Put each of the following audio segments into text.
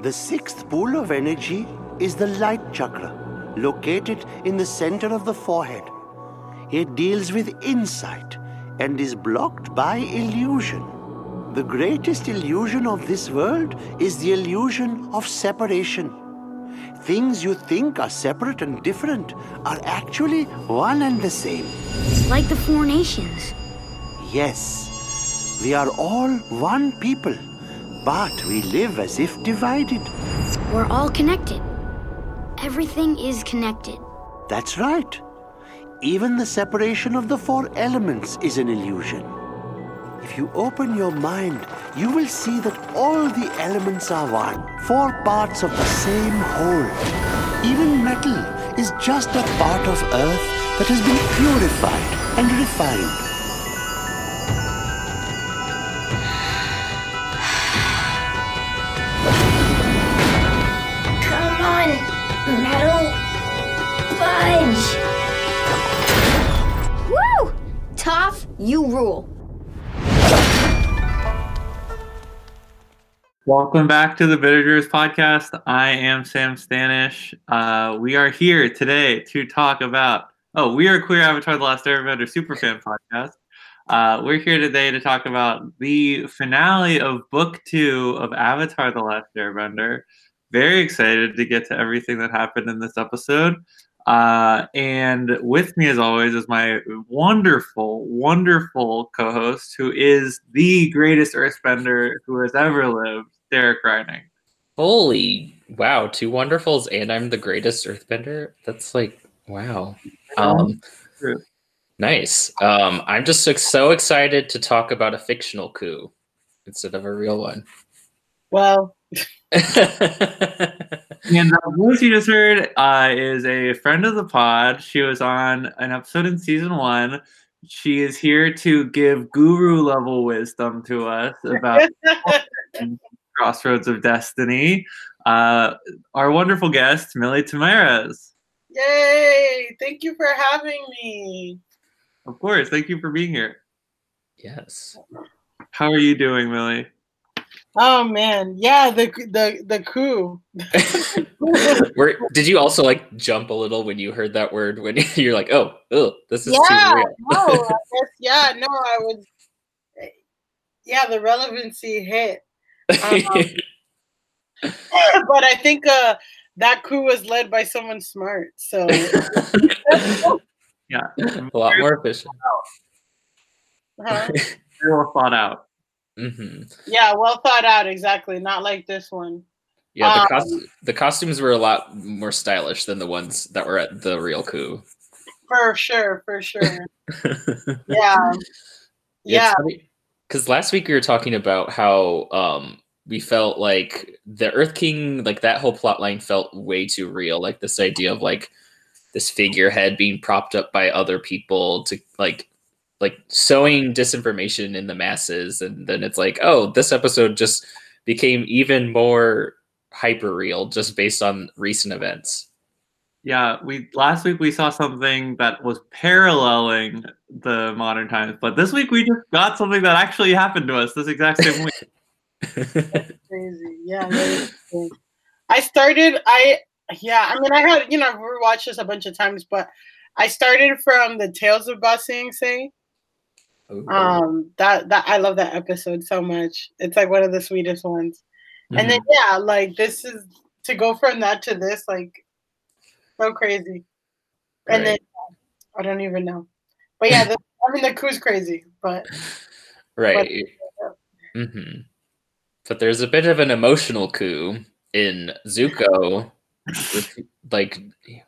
The sixth pool of energy is the light chakra, located in the center of the forehead. It deals with insight and is blocked by illusion. The greatest illusion of this world is the illusion of separation. Things you think are separate and different are actually one and the same. Like the four nations. Yes, we are all one people, but we live as if divided. We're all connected. Everything is connected. That's right. Even the separation of the four elements is an illusion. If you open your mind, you will see that all the elements are one, four parts of the same whole. Even metal is just a part of earth that has been purified and refined. You rule. Welcome back to the Bitters podcast. I am Sam Stanish. Uh, we are here today to talk about. Oh, we are Queer Avatar: The Last Airbender Superfan podcast. Uh, we're here today to talk about the finale of Book Two of Avatar: The Last Airbender. Very excited to get to everything that happened in this episode. Uh, and with me, as always, is my wonderful, wonderful co-host, who is the greatest Earthbender who has ever lived, Derek Reining. Holy wow, two wonderfuls and I'm the greatest earthbender. That's like wow. Um True. nice. Um I'm just so- so excited to talk about a fictional coup instead of a real one. Well, And the voice you just heard uh, is a friend of the pod. She was on an episode in season one. She is here to give guru level wisdom to us about Crossroads of Destiny. Uh, our wonderful guest, Millie Tamares. yay! Thank you for having me. Of course, thank you for being here. yes. How are you doing, Millie? Oh man, yeah, the the the coup. Where did you also like jump a little when you heard that word when you're like, "Oh, oh, this is yeah, too real." no, I guess, yeah, no, I was. Yeah, the relevancy hit, but I think uh, that coup was led by someone smart. So Yeah, a lot more efficient. huh? very well thought out. Hmm yeah, well thought out. Exactly, not like this one. Yeah, the, Um, the costumes were a lot more stylish than the ones that were at the real coup. For sure, for sure. Yeah, yeah. Because last week we were talking about how um, we felt like the Earth King, like that whole plot line felt way too real. Like this idea of like this figurehead being propped up by other people to like like sowing disinformation in the masses, and then it's like, oh, this episode just became even more hyper real just based on recent events. Yeah, we last week we saw something that was paralleling the modern times, but this week we just got something that actually happened to us this exact same week. crazy. Yeah, very cool. I started. I yeah. I mean, I had you know I've rewatched this a bunch of times, but I started from the Tales of Ba Sing Se. Ooh. Um, that that I love that episode so much. It's like one of the sweetest ones. And then Mm-hmm. yeah, like this is to go from that to this, like so crazy. And then I don't even know, but yeah, the, I mean the coup's crazy, but right. mm-hmm But there's a bit of an emotional coup in Zuko. With, like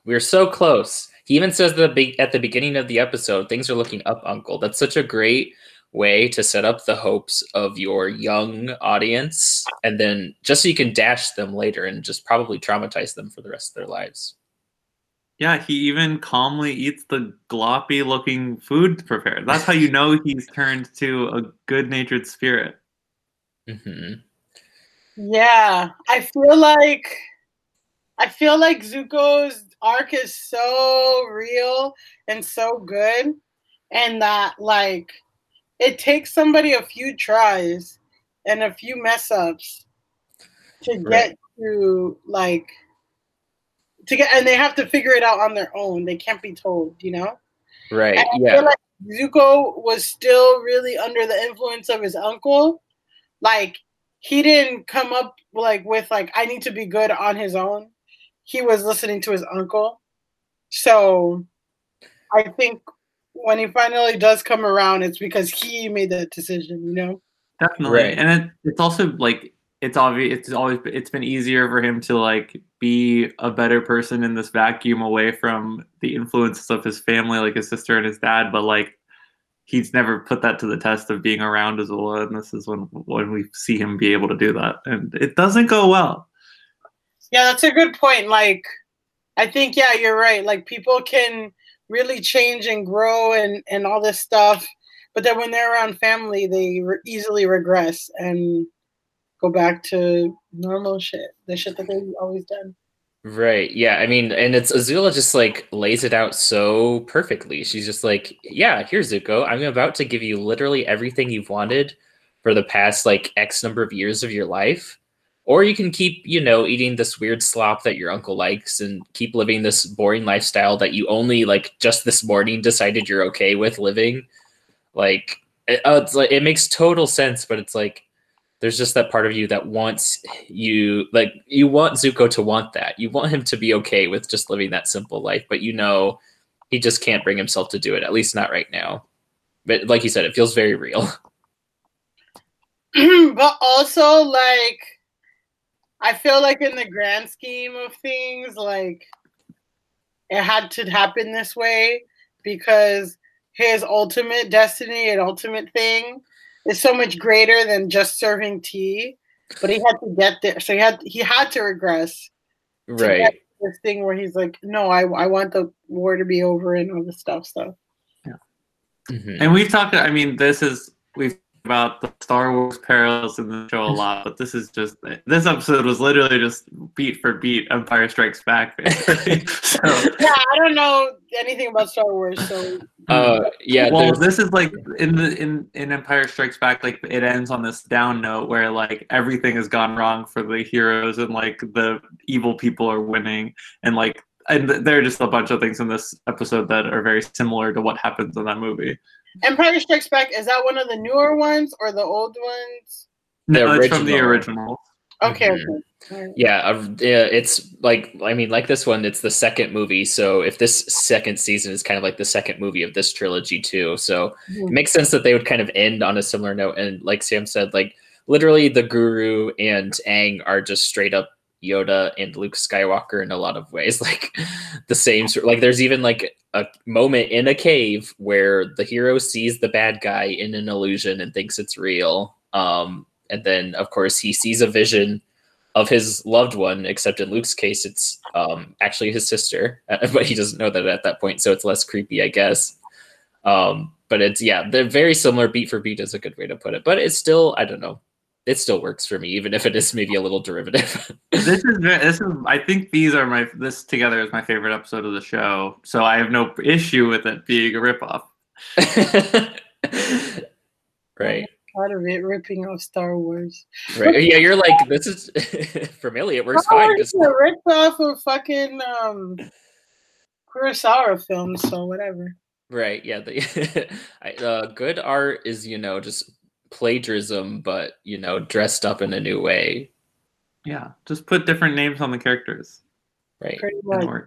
we're so close. He even says the big at the beginning of the episode, things are looking up, Uncle. That's such a great way to set up the hopes of your young audience, and then just so you can dash them later and just probably traumatize them for the rest of their lives. Yeah, he even calmly eats the gloppy looking food prepared. That's how you know he's turned to a good natured spirit. hmm Yeah, I feel like I feel like Zuko's arc is so real and so good, and that like it takes somebody a few tries and a few mess ups to get to like to get and they have to figure it out on their own. They can't be told, you know? Right. And I Yeah. feel like Zuko was still really under the influence of his uncle. Like he didn't come up like with like I need to be good on his own. He was listening to his uncle. So I think when he finally does come around, it's because he made that decision, you know? Definitely, Right. and it, it's also like it's obvious. It's always it's been easier for him to like be a better person in this vacuum away from the influences of his family, like his sister and his dad. But like he's never put that to the test of being around Azula, and this is when when we see him be able to do that, and it doesn't go well. Yeah, that's a good point. Like, I think, yeah, you're right. Like, people can really change and grow and, and all this stuff. But then when they're around family, they re- easily regress and go back to normal shit, the shit that they've always done. Right. Yeah. I mean, and it's Azula just like lays it out so perfectly. She's just like, yeah, here's Zuko. I'm about to give you literally everything you've wanted for the past like X number of years of your life. Or you can keep, you know, eating this weird slop that your uncle likes and keep living this boring lifestyle that you only like just this morning decided you're okay with living. Like, it, oh, it's like it makes total sense, but it's like there's just that part of you that wants you like you want Zuko to want that. You want him to be okay with just living that simple life, but you know he just can't bring himself to do it, at least not right now. But like you said, it feels very real. but also, like, I feel like in the grand scheme of things, like, it had to happen this way because his ultimate destiny and ultimate thing is so much greater than just serving tea. But he had to get there, so he had he had to regress. to Right. get This thing where he's like, no, I I want the war to be over and all this stuff. So Mhm. And we've talked. I mean, this is we've talked about the Star Wars parallels in the show a lot, but this is just this episode was literally just beat for beat Empire Strikes Back. So, yeah, I don't know anything about Star Wars, so Uh, yeah. well, there's- this is like in the in in Empire Strikes Back, like it ends on this down note where like everything has gone wrong for the heroes and like the evil people are winning and like and there are just a bunch of things in this episode that are very similar to what happens in that movie. Empire Strikes Back is that one of the newer ones or the old ones? The No, it's from the original. original. Okay, Mhm. okay. Alright. Yeah, uh, yeah, it's like I mean, like this one, it's the second movie. So if this second season is kind of like the second movie of this trilogy too, so it makes sense that they would kind of end on a similar note. And like Sam said, like literally the Guru and Aang are just straight up Yoda and Luke Skywalker in a lot of ways. Like the same sort. Like there's even like a moment in a cave where the hero sees the bad guy in an illusion and thinks it's real. Um, and then of course he sees a vision of his loved one, except in Luke's case, it's um, actually his sister, but he doesn't know that at that point, so it's less creepy, I guess. Um, but it's yeah, they're very similar. Beat for beat is a good way to put it, but it's still I don't know, it still works for me, even if it is maybe a little derivative. this is this is I think these are my this together is my favorite episode of the show, so I have no issue with it being a ripoff. right, Part of it ripping off Star Wars. right. Yeah, you're like this is for Millie. It works Star fine. Wars Just is a rip off of fucking um Kurosawa films, so whatever. Right. Yeah. The uh, good art is, you know, just plagiarism, but you know, dressed up in a new way. Yeah, just put different names on the characters. Right. Pretty much.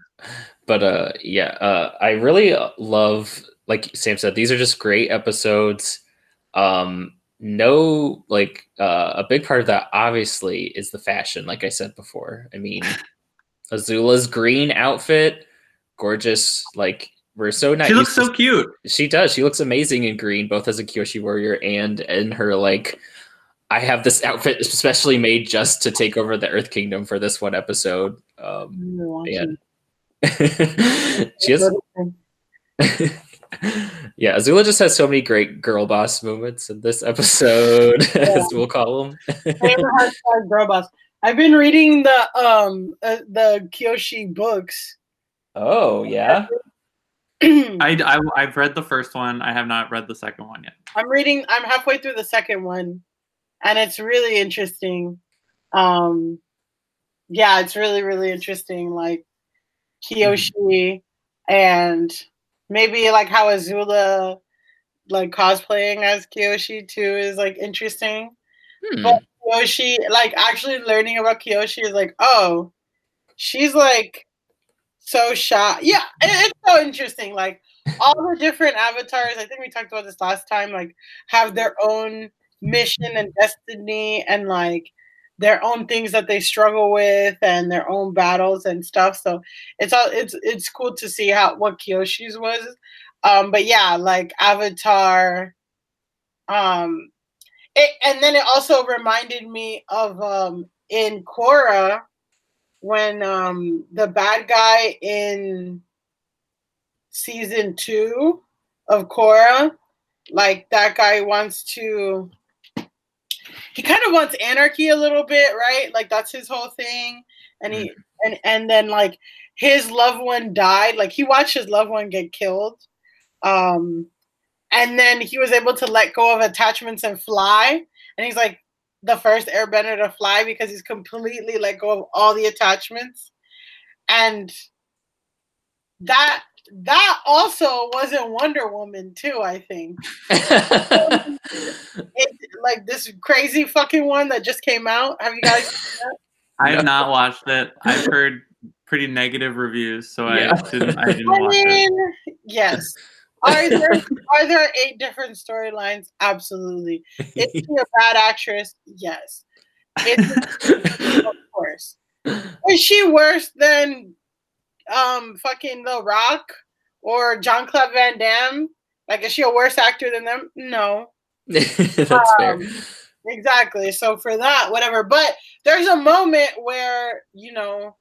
But uh, yeah. Uh, I really uh, love, like Sam said, these are just great episodes. Um, no, like uh, a big part of that obviously is the fashion. Like I said before, I mean, Azula's green outfit, gorgeous. Like we're so not. She looks so cute. She does. She looks amazing in green, both as a Kyoshi warrior and in her like. I have this outfit especially made just to take over the Earth Kingdom for this one episode. Um, I'm yeah. she has, yeah. Azula just has so many great girl boss moments in this episode, as we'll call them. Girl boss. I've been reading the um uh, the Kyoshi books. oh yeah, I'm I, I I've read the first one. I have not read the second one yet. I'm reading. I'm halfway through the second one, and it's really interesting. Um, yeah, it's really really interesting. Like Kyoshi and maybe like how Azula like cosplaying as Kyoshi too is like interesting. Hmm. But Kyoshi, like actually learning about Kyoshi is like, oh, she's like so shy. Yeah, it- it's so interesting. Like all the different avatars, I think we talked about this last time, like have their own mission and destiny and like their own things that they struggle with and their own battles and stuff. So it's all it's it's cool to see how what Kyoshi's was. Um, but yeah, like Avatar. Um, it, and then it also reminded me of um in Korra when um the bad guy in season two of Korra, like that guy wants to he kind of wants anarchy a little bit, right? Like that's his whole thing. And he and and then like his loved one died, like he watched his loved one get killed. Um and then he was able to let go of attachments and fly. And he's like the first airbender to fly because he's completely let go of all the attachments. And that that also was in Wonder Woman too, I think. It, like this crazy fucking one that just came out. Have you guys seen that? I have not watched it. I've heard pretty negative reviews, so Yeah. I didn't. I didn't I watch it. mean, yes. Are there are there eight different storylines? Absolutely. Is she a bad actress? Yes. Of course. Is she worse than um fucking The Rock or John Claude Van Damme? Like, is she a worse actor than them? No. That's fair. Um, Exactly. So for that, whatever. But there's a moment where, you know,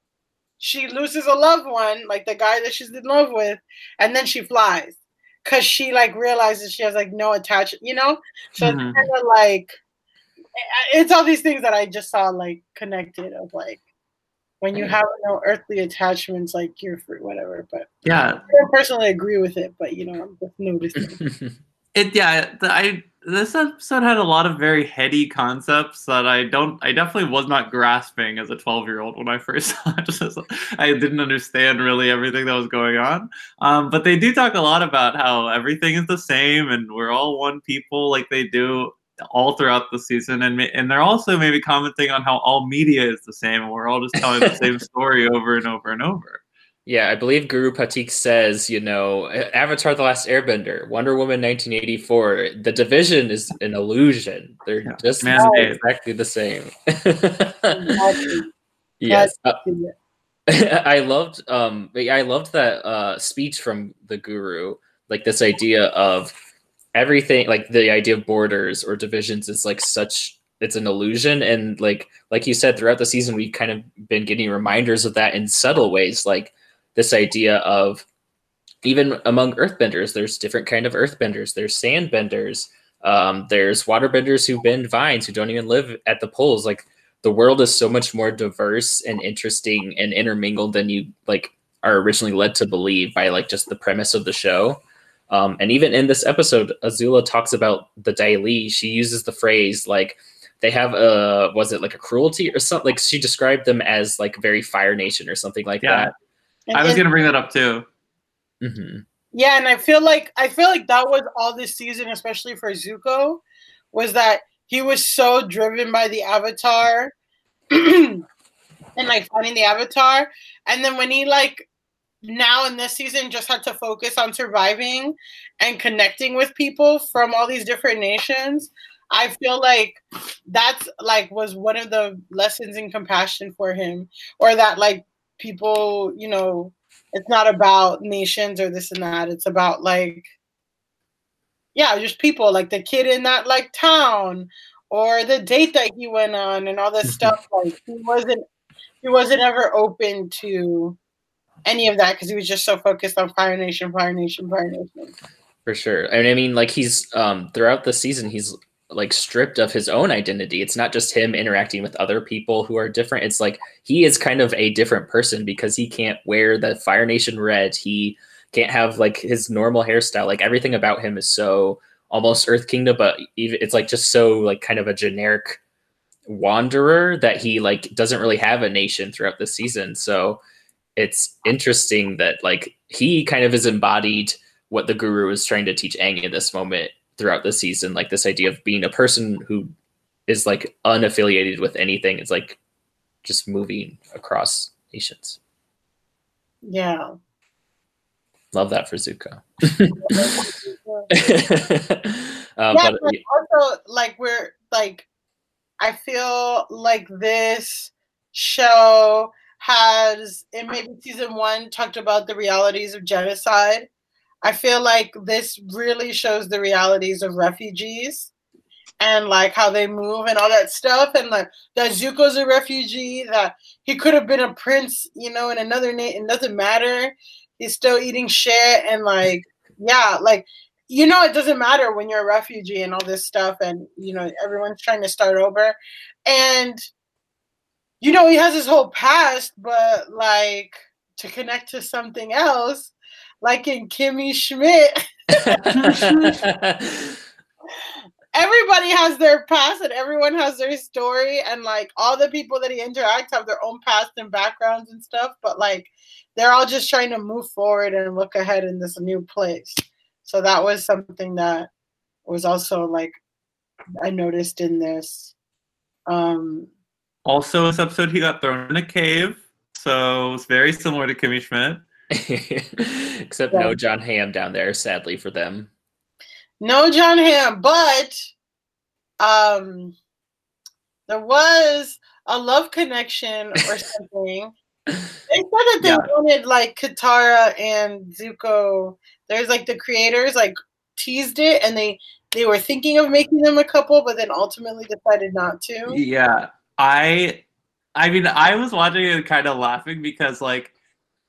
she loses a loved one, like the guy that she's in love with, and then she flies. Cause she like realizes she has like no attachment, you know? So Mhm. it's kind of like it's all these things that I just saw like connected of like when you have no earthly attachments, like you're free, whatever. But Yeah, I don't personally agree with it, but you know, I'm just noticing. it. Yeah, the, I. This episode had a lot of very heady concepts that I don't. I definitely was not grasping as a twelve-year-old when I first saw it. I didn't understand really everything that was going on. Um, but they do talk a lot about how everything is the same and we're all one people, like they do all throughout the season. And and they're also maybe commenting on how all media is the same and we're all just telling the same story over and over and over. Yeah, I believe Guru Pathik says, you know, Avatar The Last Airbender, Wonder Woman 1984, the division is an illusion. They're Yeah, just man-made. exactly the same. Exactly. yes. Uh, I loved um I loved that uh speech from the guru, like this idea of everything like the idea of borders or divisions is like such it's an illusion and like like you said throughout the season we've kind of been getting reminders of that in subtle ways like this idea of even among earthbenders there's different kind of earthbenders. There's sandbenders. Um, there's waterbenders who bend vines who don't even live at the poles. Like the world is so much more diverse and interesting and intermingled than you like are originally led to believe by like just the premise of the show. Um, and even in this episode azula talks about the Dai Li she uses the phrase like they have a was it like a cruelty or something like she described them as like very fire nation or something like Yeah. that And- I was and- gonna bring that up too. hmm Yeah, and I feel like I feel like that was all this season, especially for Zuko, was that he was so driven by the Avatar and like finding the Avatar, and then when he like now in this season just had to focus on surviving and connecting with people from all these different nations. I feel like that's like was one of the lessons in compassion for him, or that like people, you know, it's not about nations or this and that. It's about like, yeah, just people like the kid in that like town or the date that he went on and all this stuff. Like he wasn't, he wasn't ever open to any of that because he was just so focused on Fire Nation, Fire Nation, Fire Nation. for sure and i mean like he's um throughout the season he's like stripped of his own identity. It's not just him interacting with other people who are different. It's like he is kind of a different person because he can't wear the fire nation red. He can't have like his normal hairstyle. Like everything about him is so almost earth kingdom but even it's like just so like kind of a generic wanderer that he like doesn't really have a nation throughout the season. So it's interesting that like he kind of is embodied what the guru is trying to teach Aang in this moment throughout the season, like this idea of being a person who is like unaffiliated with anything. It's like just moving across nations. Yeah. Love that for Zuko. um, yeah, but, but also like we're like I feel like this show has in maybe season one talked about the realities of genocide. I feel like this really shows the realities of refugees and like how they move and all that stuff and like that Zuko's a refugee, that he could have been a prince, you know, in another name, it doesn't matter. He's still eating shit and like yeah, like you know it doesn't matter when you're a refugee and all this stuff and you know everyone's trying to start over. And you know, he has his whole past, but like to connect to something else, like in Kimmy Schmidt. everybody has their past and everyone has their story and like all the people that he interacts have their own past and backgrounds and stuff but like they're all just trying to move forward and look ahead in this new place. So that was something that was also like i noticed in this. Um also this episode he got thrown in a cave so it's very similar to kimmy schmidt except yeah. no John hamm down there sadly for them no John Hamm, but um, there was a love connection or something. they said that they yeah. wanted like Katara and Zuko. There's like the creators like teased it, and they they were thinking of making them a couple, but then ultimately decided not to. Yeah, I, I mean, I was watching it kind of laughing because like,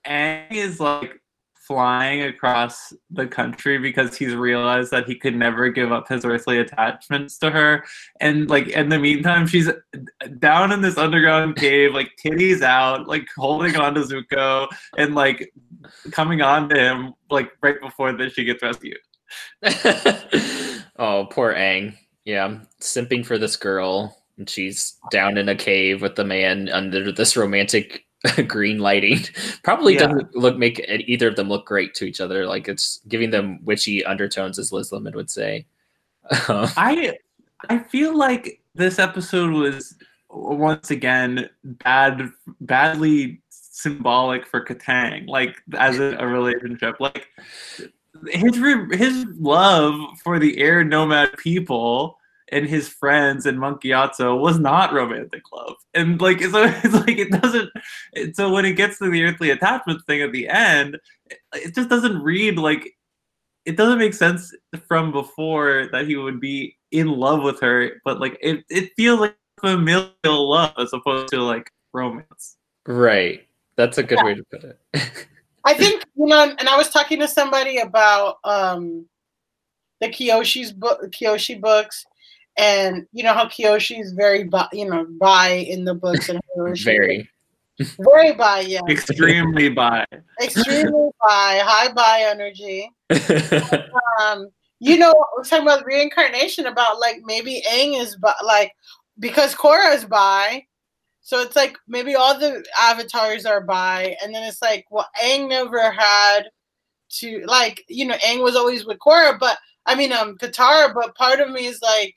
Aang is like flying across the country because he's realized that he could never give up his earthly attachments to her. And like in the meantime, she's down in this underground cave, like titties out, like holding on to Zuko and like coming on to him like right before that she gets rescued. oh, poor Aang. Yeah, simping for this girl. And she's down in a cave with the man under this romantic green lighting probably yeah. doesn't look make either of them look great to each other. Like it's giving them witchy undertones, as Liz Lemon would say. Um, I I feel like this episode was once again bad, badly symbolic for Kataang, like as a, a relationship. Like his his love for the air nomad people and his friends and Monk Gyatso was not romantic love. And like so it's like it doesn't so when it gets to the earthly attachment thing at the end, it just doesn't read like it doesn't make sense from before that he would be in love with her, but like it, it feels like familial love as opposed to like romance. Right. That's a good yeah. way to put it. I think you know, and I was talking to somebody about um the Kyoshi's book, Kyoshi books, and you know how Kyoshi is very, bi, you know, bi in the books and very, very bi, yeah, extremely bi, extremely bi, high bi energy. um, you know, we're talking about reincarnation, about like maybe Aang is bi, like because Korra is bi, so it's like maybe all the avatars are bi, and then it's like, well, Aang never had to like, you know, Aang was always with Korra, but I mean, um, Katara, but part of me is like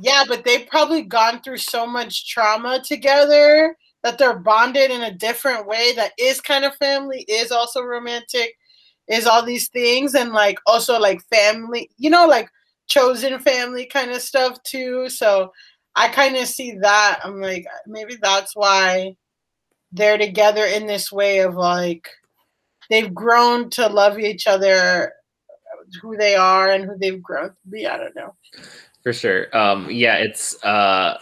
yeah, but they've probably gone through so much trauma together that they're bonded in a different way that is kind of family, is also romantic, is all these things, and like also like family, you know, like chosen family kind of stuff too. So I kind of see that. I'm like, maybe that's why they're together in this way of like they've grown to love each other who they are and who they've grown to be. I don't know for sure. Um, yeah, it's uh,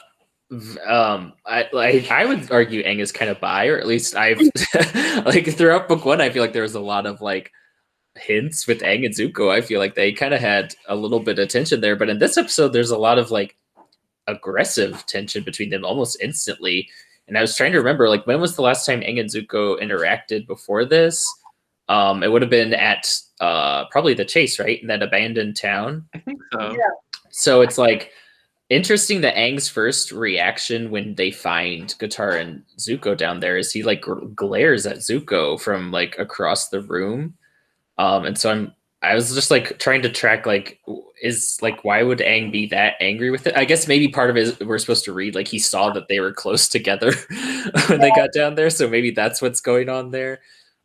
um, I like I would argue Aang is kind of bi, or at least I've like throughout book one, I feel like there was a lot of like hints with Aang and Zuko. I feel like they kind of had a little bit of tension there, but in this episode, there's a lot of like aggressive tension between them almost instantly. And I was trying to remember, like, when was the last time Aang and Zuko interacted before this? Um, it would have been at uh, probably the chase, right? In that abandoned town. I think so. Yeah. So it's like interesting that Aang's first reaction when they find Katara and Zuko down there is he like glares at Zuko from like across the room. Um, and so I'm I was just like trying to track like is like why would Aang be that angry with it? I guess maybe part of it is we're supposed to read like he saw that they were close together when they got down there, so maybe that's what's going on there.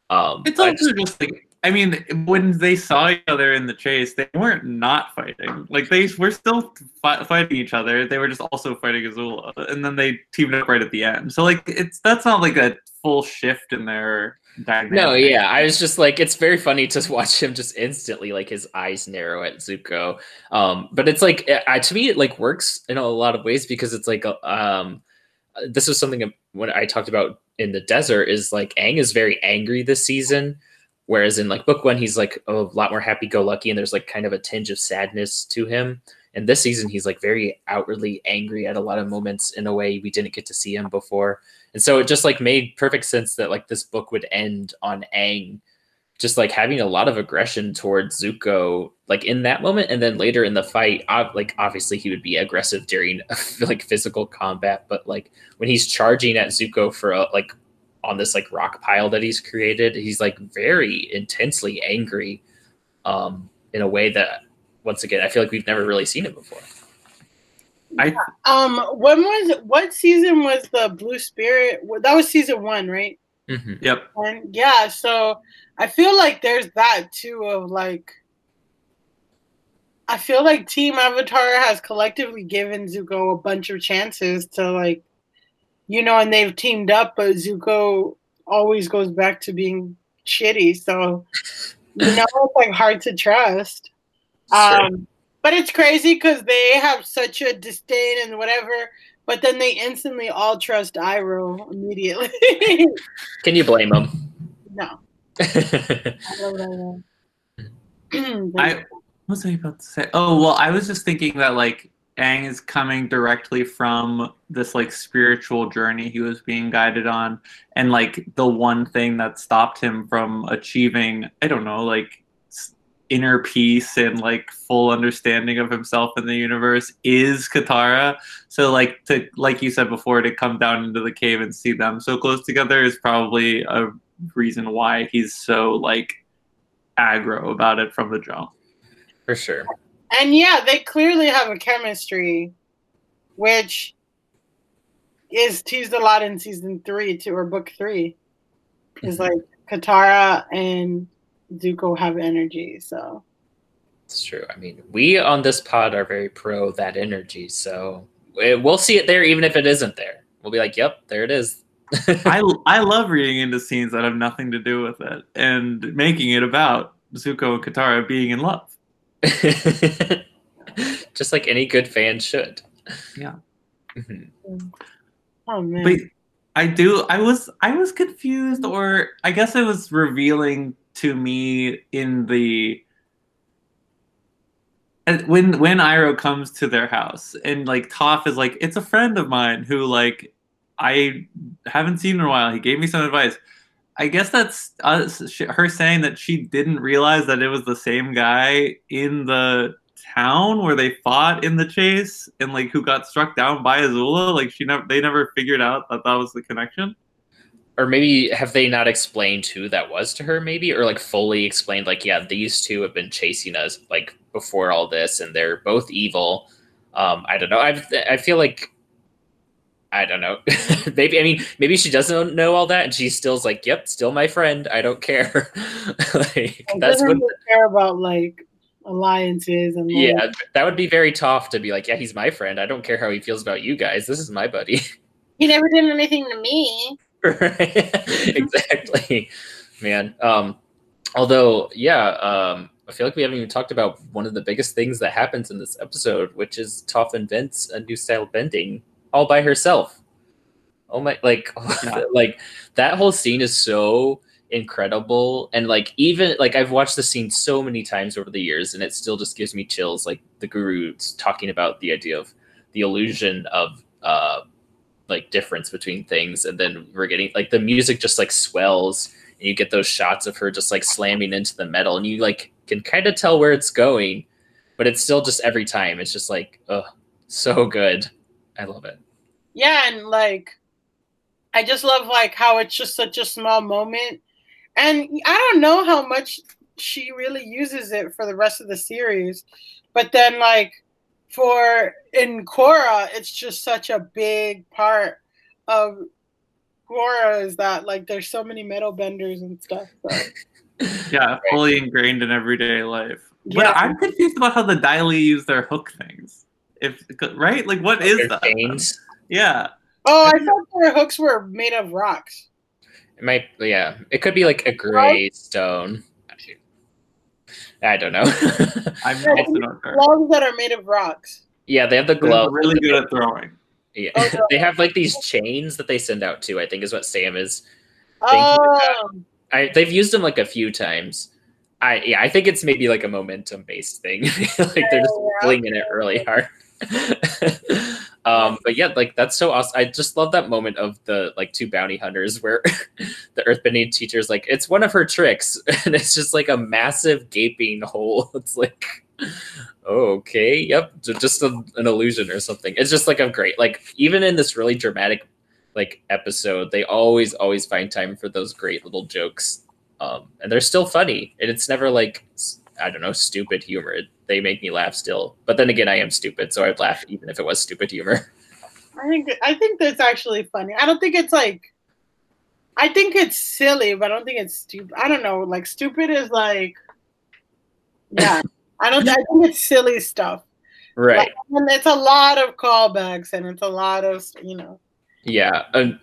Um, it's also just, just like I mean, when they saw each other in the chase, they weren't not fighting. Like they were still fi- fighting each other. They were just also fighting Azula, and then they teamed up right at the end. So like, it's that's not like a full shift in their dynamic. No, yeah, I was just like, it's very funny to watch him just instantly like his eyes narrow at Zuko. Um, but it's like, I, to me, it like works in a lot of ways because it's like, um, this was something when I talked about in the desert is like Aang is very angry this season Whereas in like book one, he's like a lot more happy go lucky and there's like kind of a tinge of sadness to him. And this season, he's like very outwardly angry at a lot of moments in a way we didn't get to see him before. And so it just like made perfect sense that like this book would end on Aang just like having a lot of aggression towards Zuko, like in that moment, and then later in the fight, like obviously he would be aggressive during like physical combat, but like when he's charging at Zuko for a, like on this like rock pile that he's created. He's like very intensely angry um, in a way that once again I feel like we've never really seen it before. I um when was what season was the Blue Spirit? That was season one, right? Mm-hmm. Yep. And yeah, so I feel like there's that too of like I feel like Team Avatar has collectively given Zuko a bunch of chances to like you know, and they've teamed up, but Zuko always goes back to being shitty. So, you know, it's like hard to trust. Um, but it's crazy because they have such a disdain and whatever, but then they instantly all trust Iroh immediately. Can you blame them? No. I, what was I about to say? Oh well, I was just thinking that like Aang is coming directly from this like spiritual journey he was being guided on. And like the one thing that stopped him from achieving I don't know like inner peace and like full understanding of himself in the universe is Katara. So like to like you said before to come down into the cave and see them so close together is probably a reason why he's so like aggro about it from the jump. For sure and yeah, they clearly have a chemistry, which is teased a lot in season three too, or book three. Is mm-hmm. like Katara and Zuko have energy, so it's true. I mean, we on this pod are very pro that energy, so we'll see it there, even if it isn't there. We'll be like, "Yep, there it is." I I love reading into scenes that have nothing to do with it and making it about Zuko and Katara being in love. Just like any good fan should. Yeah. Mm-hmm. Oh man. But I do I was I was confused or I guess it was revealing to me in the when when Iroh comes to their house and like Toph is like it's a friend of mine who like I haven't seen in a while. He gave me some advice. I guess that's us, her saying that she didn't realize that it was the same guy in the town where they fought in the chase and like who got struck down by Azula. Like she never, they never figured out that that was the connection. Or maybe have they not explained who that was to her? Maybe or like fully explained like yeah, these two have been chasing us like before all this, and they're both evil. Um, I don't know. I I feel like I don't know. maybe I mean maybe she doesn't know all that, and she still's like, "Yep, still my friend. I don't care." like that's what care about like alliances and like, yeah, that would be very tough to be like, "Yeah, he's my friend. I don't care how he feels about you guys. This is my buddy." He never did anything to me. exactly, man. Um, although, yeah, um, I feel like we haven't even talked about one of the biggest things that happens in this episode, which is Toph invents a new style bending all by herself. Oh my, like, yeah. like that whole scene is so incredible. And like, even like I've watched the scene so many times over the years, and it still just gives me chills. Like the guru's talking about the idea of the illusion of, uh, like difference between things and then we're getting like the music just like swells and you get those shots of her just like slamming into the metal and you like can kind of tell where it's going but it's still just every time it's just like oh so good. I love it. Yeah, and like I just love like how it's just such a small moment. And I don't know how much she really uses it for the rest of the series. But then like for in Korra, it's just such a big part of Korra is that like there's so many metal benders and stuff. So. yeah, fully ingrained in everyday life. But Yeah. I'm confused about how the Dai Li use their hook things. If right, like what is Their that? chains. Yeah. Oh, I thought their hooks were made of rocks. It might, yeah. It could be like a gray stone. Actually, I don't know. I'm Yeah, also not sure. Gloves that are made of rocks. yeah, they have the gloves. They're really good at throwing. Yeah, Oh, no. they have like these chains that they send out too. I think is what Sam is. you. Oh, I they've used them like a few times. I yeah, I think it's maybe like a momentum based thing. like they're just Yeah. flinging it really hard. um, but yeah, like that's so awesome. I just love that moment of the like two bounty hunters where the earthbending teacher's like, it's one of her tricks, and it's just like a massive gaping hole. It's like, okay, yep, just a, an illusion or something. It's just like a great like even in this really dramatic like episode, they always always find time for those great little jokes, um, and they're still funny. And it's never like I don't know stupid humor. They make me laugh still. But then again, I am stupid, so I'd laugh even if it was stupid humor. I think I think that's actually funny. I don't think it's like I think it's silly, but I don't think it's stupid. I don't know. Like stupid is like yeah. I don't I think it's silly stuff. Right? Like, and it's a lot of callbacks and it's a lot of you know. Yeah. Um.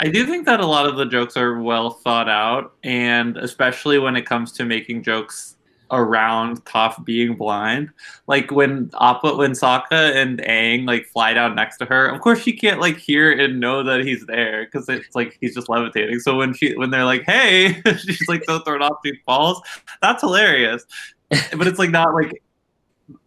I do think that a lot of the jokes are well thought out, and especially when it comes to making jokes around Toph being blind. Like when Appa, when Sokka and Aang like fly down next to her, of course she can't like hear and know that he's there because it's like he's just levitating. So when she when they're like, "Hey," she's like so thrown off she falls. That's hilarious, but it's like not like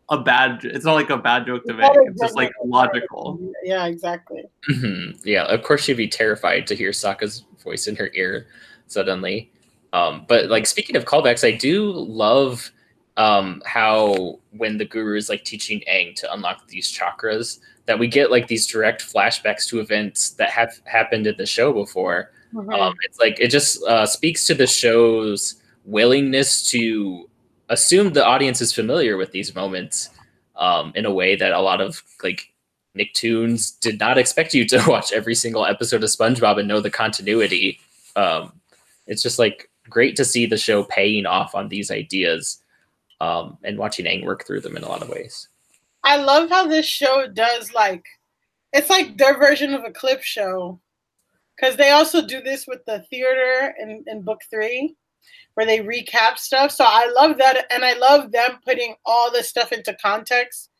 a bad. It's not like a bad joke to make. It's just like logical. Yeah, exactly. Mhm. Yeah, of course she'd be terrified to hear Sokka's voice in her ear suddenly. Um, but like speaking of callbacks, I do love um, how when the guru is like teaching Aang to unlock these chakras, that we get like these direct flashbacks to events that have happened in the show before. Mhm. Um, it's like it just uh, speaks to the show's willingness to assume the audience is familiar with these moments um, in a way that a lot of like Nicktoons did not expect you to watch every single episode of SpongeBob and know the continuity. Um, it's just like great to see the show paying off on these ideas um, and watching Aang work through them in a lot of ways. I love how this show does like it's like their version of a clip show. Cause they also do this with the theater in, in book three, where they recap stuff. So I love that and I love them putting all this stuff into context.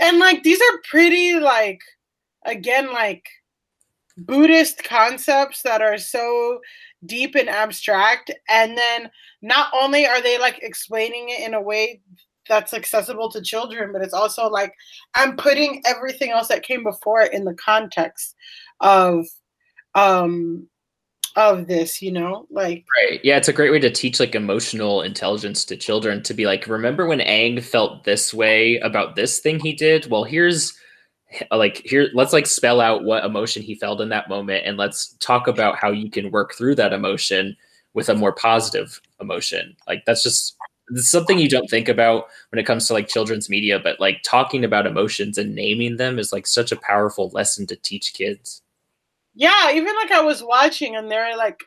And like these are pretty like again like Buddhist concepts that are so deep and abstract. And then not only are they like explaining it in a way that's accessible to children, but it's also like I'm putting everything else that came before it in the context of um of this, you know? Like Right. Yeah, it's a great way to teach like emotional intelligence to children to be like, remember when Aang felt this way about this thing he did? Well, here's like here let's like spell out what emotion he felt in that moment and let's talk about how you can work through that emotion with a more positive emotion. Like that's just something you don't think about when it comes to like children's media, but like talking about emotions and naming them is like such a powerful lesson to teach kids. yeah, even like I was watching and they're like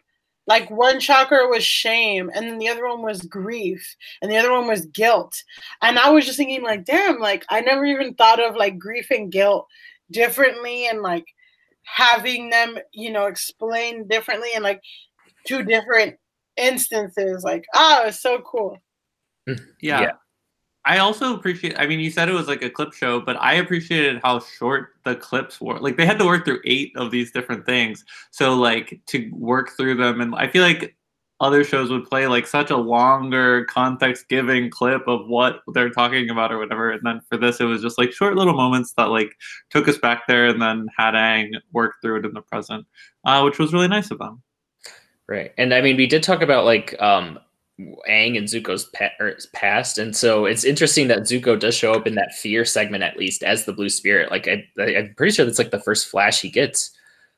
like one chakra was shame and then the other one was grief and the other one was guilt. And I was just thinking like, damn, like I never even thought of like grief and guilt differently and like having them, you know, explained differently and like two different instances. Like, ah, oh, it's so cool. Mm, yeah. Yeah. I also appreciate I mean you said it was like a clip show, but I appreciated how short the clips were. Like they had to work through 8 of these different things. So like to work through them and I feel like other shows would play like such a longer context giving clip of what they're talking about or whatever and then for this it was just like short little moments that like took us back there and then had Aang work through it in the present uh, which was really nice of them Right. And I mean, we did talk about like um Aang and Zuko's pa- past, and so it's interesting that Zuko does show up in that fear segment at least as the blue spirit. Like I, I'm pretty sure that's like the first flash he gets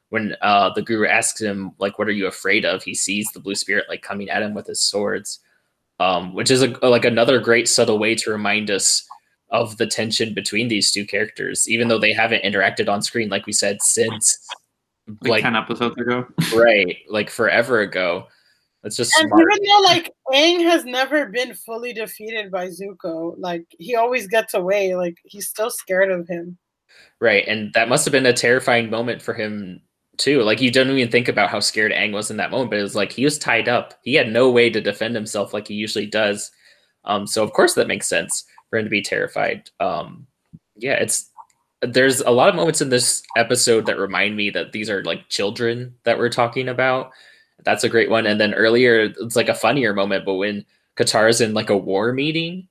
when uh, the guru asks him like, "What are you afraid of?" He sees the blue spirit like coming at him with his swords, um, which is a, like another great subtle way to remind us of the tension between these two characters, even though they haven't interacted on screen, like we said, since like, like 10 episodes ago. right. Like forever ago. It's just and smart. even though like Aang has never been fully defeated by Zuko, like he always gets away. Like he's still scared of him. Right, and that must have been a terrifying moment for him too. Like you don't even think about how scared Aang was in that moment, but it was like he was tied up. He had no way to defend himself like he usually does. Um, so of course that makes sense for him to be terrified. Um, yeah, it's there's a lot of moments in this episode that remind me that these are like children that we're talking about that's a great one. And then earlier, it's like a funnier moment, but when Katara's in like a war meeting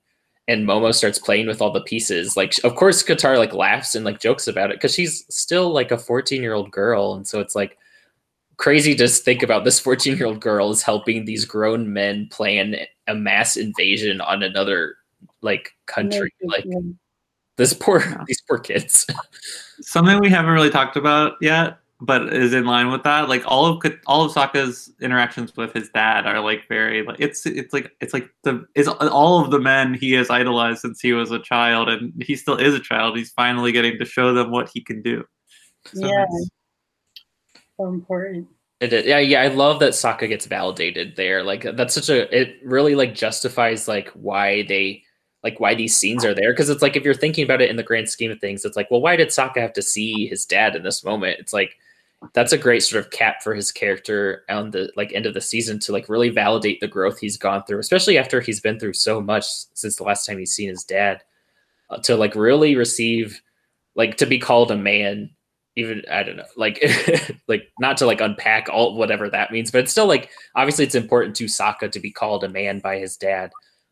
and Momo starts playing with all the pieces, like of course Katara like laughs and like jokes about it because she's still like a 14 year old girl, and so it's like crazy to think about this 14 year old girl is helping these grown men plan a mass invasion on another like country, like this poor these poor kids. Something we haven't really talked about yet but is in line with that. Like all of all of Sokka's interactions with his dad are like very like it's it's like it's like the is all of the men he has idolized since he was a child, and he still is a child. He's finally getting to show them what he can do. So yeah, so important. It is. Yeah, yeah. I love that Sokka gets validated there. Like that's such a. It really like justifies like why they like why these scenes are there because it's like if you're thinking about it in the grand scheme of things it's like well why did Sokka have to see his dad in this moment it's like that's a great sort of cap for his character on the like end of the season to like really validate the growth he's gone through, especially after he's been through so much since the last time he's seen his dad. Uh, to like really receive, like to be called a man, even I don't know, like like not to like unpack all whatever that means, but it's still like obviously it's important to Sokka to be called a man by his dad.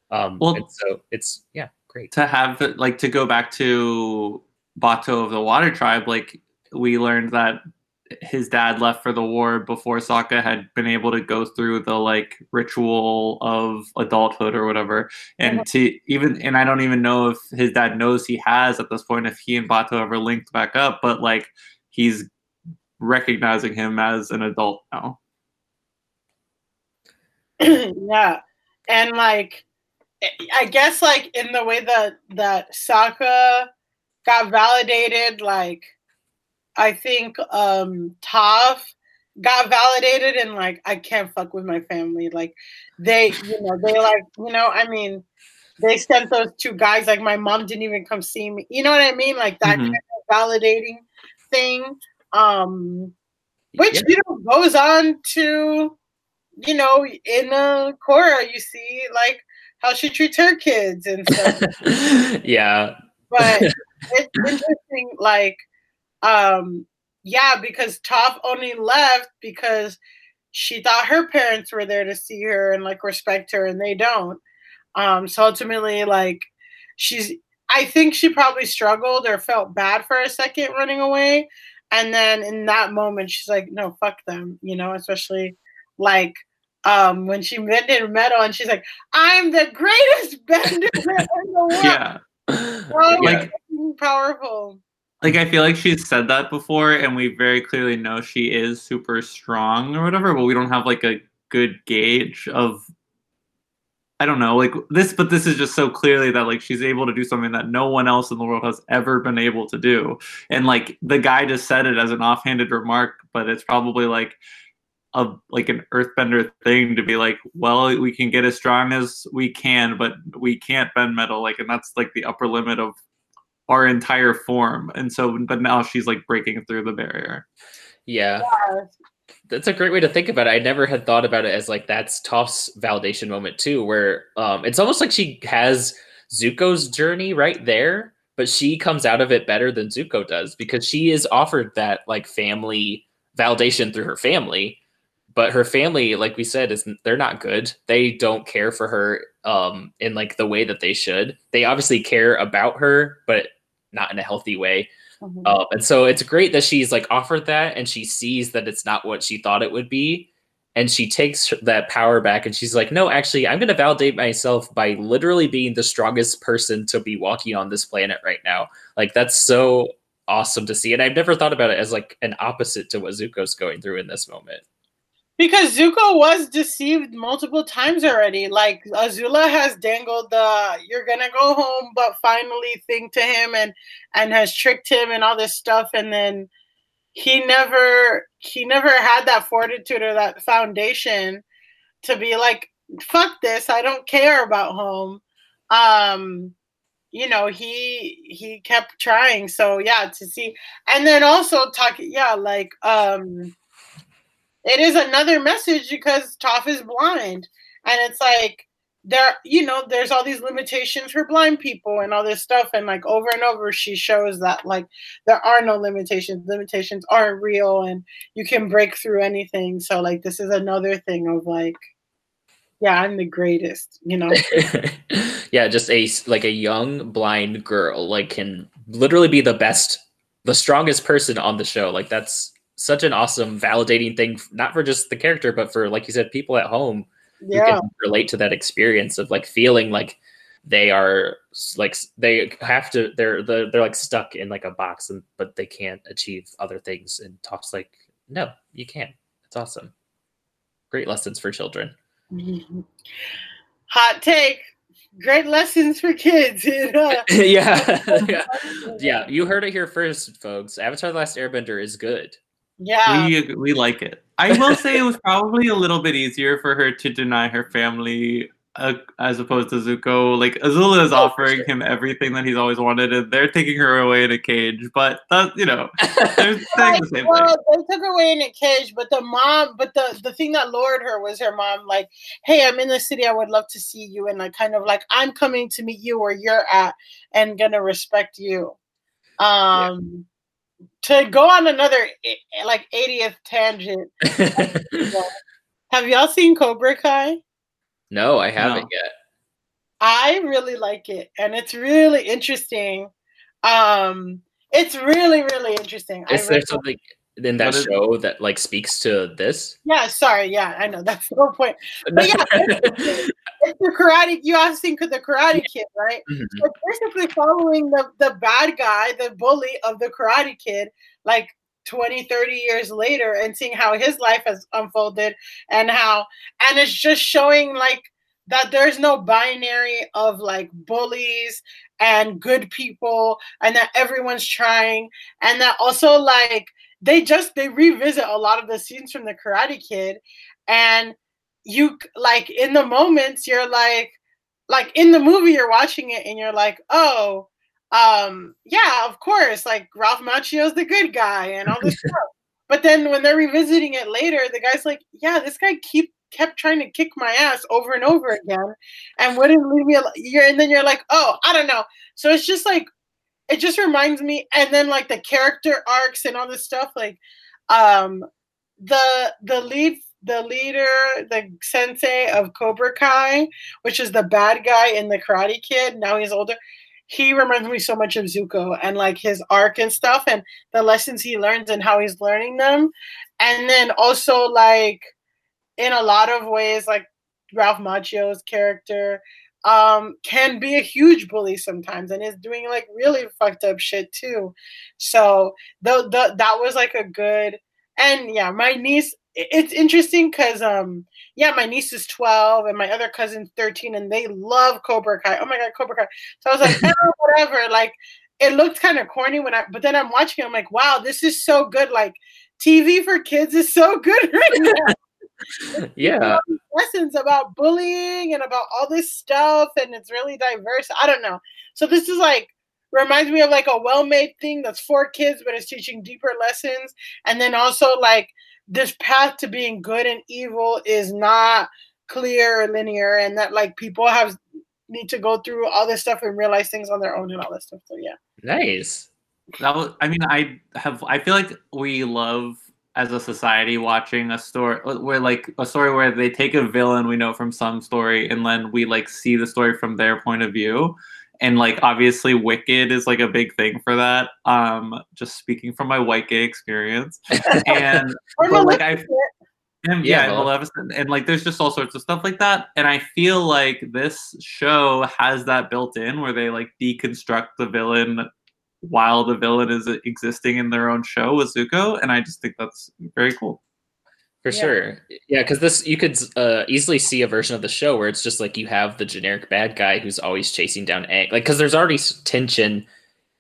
Um, well, and so it's yeah, great to have like to go back to Bato of the Water Tribe. Like we learned that his dad left for the war before Sokka had been able to go through the like ritual of adulthood or whatever. And uh-huh. to even and I don't even know if his dad knows he has at this point if he and Bato ever linked back up, but like he's recognizing him as an adult now. yeah. And like I guess like in the way that that Sokka got validated like I think um Toph got validated and like I can't fuck with my family. Like they, you know, they like, you know, I mean, they sent those two guys, like my mom didn't even come see me. You know what I mean? Like that mm-hmm. kind of validating thing. Um which yeah. you know goes on to, you know, in uh Korra, you see like how she treats her kids and stuff. yeah. But it's interesting, like um, yeah, because Toph only left because she thought her parents were there to see her and like respect her, and they don't. Um, so ultimately, like, she's. I think she probably struggled or felt bad for a second running away, and then in that moment, she's like, "No, fuck them," you know. Especially like um, when she bended metal, and she's like, "I'm the greatest bender in the world." Yeah. Oh, like powerful like I feel like she's said that before, and we very clearly know she is super strong or whatever, but we don't have like a good gauge of I don't know, like this, but this is just so clearly that like she's able to do something that no one else in the world has ever been able to do. And like the guy just said it as an offhanded remark, but it's probably like a like an earthbender thing to be like, well, we can get as strong as we can, but we can't bend metal. Like, and that's like the upper limit of our entire form. And so, but now she's like breaking through the barrier. Yeah. yeah. That's a great way to think about it. I never had thought about it as like that's Toph's validation moment too, where um, it's almost like she has Zuko's journey right there, but she comes out of it better than Zuko does because she is offered that like family validation through her family but her family like we said is they're not good they don't care for her um in like the way that they should they obviously care about her but not in a healthy way. Mm-hmm. Uh, and so it's great that she's like offered that and she sees that it's not what she thought it would be. and she takes that power back and she's like no actually i'm going to validate myself by literally being the strongest person to be walking on this planet right now like that's so awesome to see and i've never thought about it as like an opposite to what zuko's going through in this moment because Zuko was deceived multiple times already. Like Azula has dangled the "you're gonna go home, but finally" thing to him, and and has tricked him and all this stuff, and then he never he never had that fortitude or that foundation to be like fuck this i don't care about home. Um you know he he kept trying. So yeah to see and then also talking yeah like um it is another message because Toph is blind. And it's like there you know there's all these limitations for blind people and all this stuff. And like over and over she shows that like there are no limitations. Limitations aren't real and you can break through anything. So like this is another thing of like yeah i'm the greatest you know? Yeah just a like a young blind girl like can literally be the best the strongest person on the show. Like that's such an awesome validating thing not for just the character but for like you said people at home yeah. who can relate to that experience of like feeling like they are like they have to they're they're, they're like stuck in like a box and but they can't achieve other things and Toph's like no you can it's awesome. Great lessons for children. Hot take. Great lessons for kids yeah. Yeah. Yeah you heard it here first folks. Avatar the last airbender is good yeah. We we like it. I will say it was probably a little bit easier for her to deny her family uh, as opposed to Zuko. Like Azula is oh, offering sure. him everything that he's always wanted, and they're taking her away in a cage. But that you know, they're saying the same well, thing. They took her away in a cage, but the mom, but the the thing that lured her was her mom. Like, hey, I'm in the city. I would love to see you, and like, kind of like, I'm coming to meet you where you're at, and gonna respect you. Um. Yeah to go on another like 80th tangent. have y'all seen Cobra Kai? No, I haven't no. yet. I really like it, and it's really interesting. Um, it's really, really interesting. Is there something in that show that like speaks to this? Yeah, sorry, yeah, I know that's the whole point. But yeah, it's, it's the karate. You have seen the Karate Kid, right? Mm-hmm. So basically following the the bad guy, the bully of the Karate Kid, like 20 30 years later and seeing how his life has unfolded and how and it's just showing like that there's no binary of like bullies and good people and that everyone's trying and that also like they just they revisit a lot of the scenes from the karate kid and you like in the moments you're like like in the movie you're watching it and you're like oh um yeah of course like ralph macchio's the good guy and all this stuff but then when they're revisiting it later the guy's like yeah this guy keep kept trying to kick my ass over and over again and wouldn't leave me alone. You're, and then you're like oh i don't know so it's just like it just reminds me and then like the character arcs and all this stuff like um the the lead the leader the sensei of cobra kai which is the bad guy in the karate kid now he's older he reminds me so much of zuko and like his arc and stuff and the lessons he learns and how he's learning them. And then also like in a lot of ways like ralph macchio's character um, can be a huge bully sometimes and is doing like really fucked up shit too. So the, the that was like a good and yeah, my niece it's interesting because um yeah, my niece is 12 and my other cousin's 13 and they love Cobra Kai. Oh my god, Cobra Kai. So I was like, oh, whatever. Like it looked kind of corny when I but then I'm watching it, I'm like, wow, this is so good. Like TV for kids is so good right now yeah. lessons about bullying and about all this stuff and it's really diverse. I don't know. So this is like reminds me of like a well-made thing that's for kids but it's teaching deeper lessons. And then also like this path to being good and evil is not clear or linear and that like people have need to go through all this stuff and realize things on their own and all this stuff. So yeah. Nice. That was i mean i have i feel like we love as a society watching a story where like a story where they take a villain we know from some story and then we like see the story from their point of view and like obviously wicked is like a big thing for that um just speaking from my white gay experience and but, like i And, Yeah, yeah, Maleficent. And like there's just all sorts of stuff like that. And I feel like this show has that built in where they like deconstruct the villain while the villain is existing in their own show with Zuko, and I just think that's very cool. For Yeah. sure. Yeah, because this you could uh, easily see a version of the show where it's just like you have the generic bad guy who's always chasing down Aang. Like, because there's already tension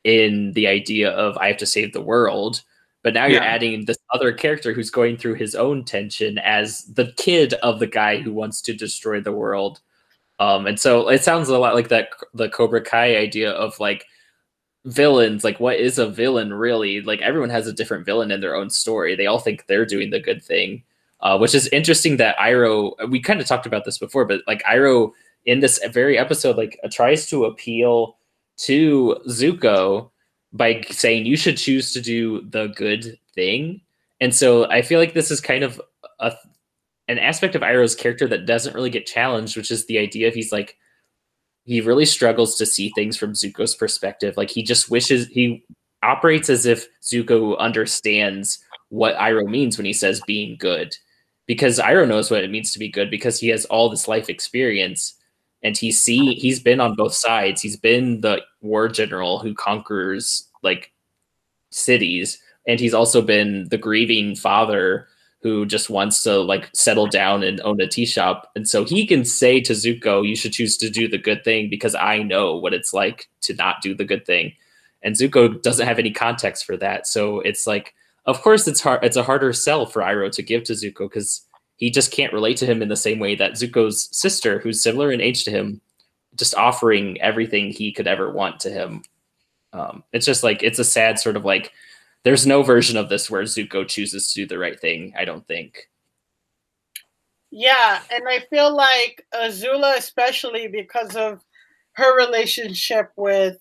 in the idea of I have to save the world, but now you're Yeah. adding this other character who's going through his own tension as the kid of the guy who wants to destroy the world. Um, and so it sounds a lot like that the Cobra Kai idea of like villains like what is a villain really? Like everyone has a different villain in their own story. They all think they're doing the good thing uh, which is interesting that Iroh we kind of talked about this before but like Iroh in this very episode like tries to appeal to Zuko by saying you should choose to do the good thing. And so I feel like this is kind of a an aspect of Iroh's character that doesn't really get challenged which is the idea of he's like he really struggles to see things from Zuko's perspective. Like he just wishes he operates as if Zuko understands what Iroh means when he says being good. Because Iroh knows what it means to be good because he has all this life experience and he see he's been on both sides. He's been the war general who conquers like cities and he's also been the grieving father who just wants to like settle down and own a tea shop. And so he can say to Zuko, you should choose to do the good thing because I know what it's like to not do the good thing. And Zuko doesn't have any context for that. So it's like, of course it's hard it's a harder sell for Iroh to give to Zuko because he just can't relate to him in the same way that Zuko's sister, who's similar in age to him, just offering everything he could ever want to him. Um, it's just like it's a sad sort of like there's no version of this where Zuko chooses to do the right thing. I don't think. Yeah, and I feel like Azula, especially because of her relationship with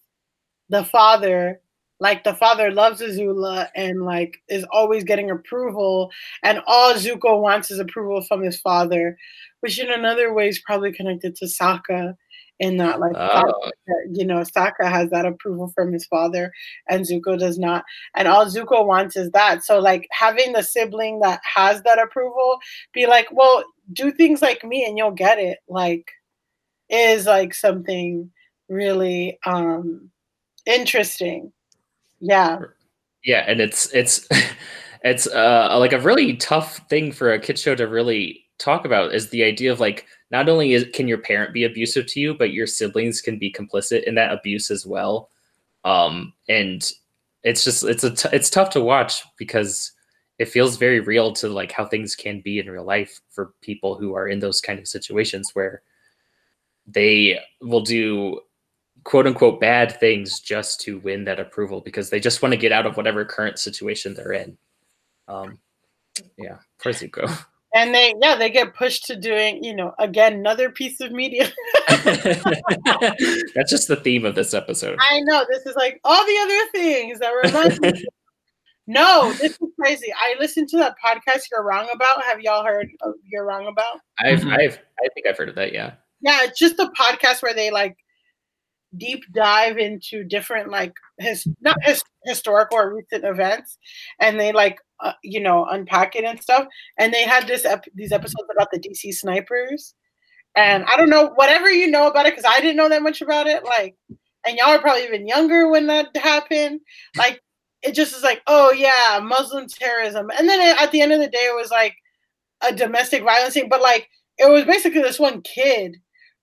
the father, like the father loves Azula and like is always getting approval, and all Zuko wants is approval from his father, which in another way is probably connected to Sokka, in not like Oh. you know Sokka has that approval from his father, and Zuko does not, and all Zuko wants is that. So like having the sibling that has that approval, be like, well, do things like me and you'll get it. Like, is like something really um interesting. Yeah. Yeah, and it's it's it's uh like a really tough thing for a kid show to really talk about is the idea of like not only is, can your parent be abusive to you, but your siblings can be complicit in that abuse as well. Um, and it's just it's a t- it's tough to watch because it feels very real to like how things can be in real life for people who are in those kind of situations where they will do quote unquote bad things just to win that approval because they just want to get out of whatever current situation they're in. Um, yeah, Zuko. And they yeah, they get pushed to doing, you know, again, another piece of media. That's just the theme of this episode. I know this is like all the other things that were me. No, this is crazy. I listened to that podcast you're wrong about. Have y'all heard of You're Wrong About? I've, Mhm. I've, I think I've heard of that. Yeah. Yeah, it's just a podcast where they like deep dive into different like his not his historical or recent events, and they like uh, you know unpack it and stuff. And they had this ep- these episodes about the DC snipers, and I don't know whatever you know about it because I didn't know that much about it. Like, and y'all are probably even younger when that happened. Like, it just is like, oh yeah, Muslim terrorism, and then at the end of the day, it was like a domestic violence thing, but like it was basically this one kid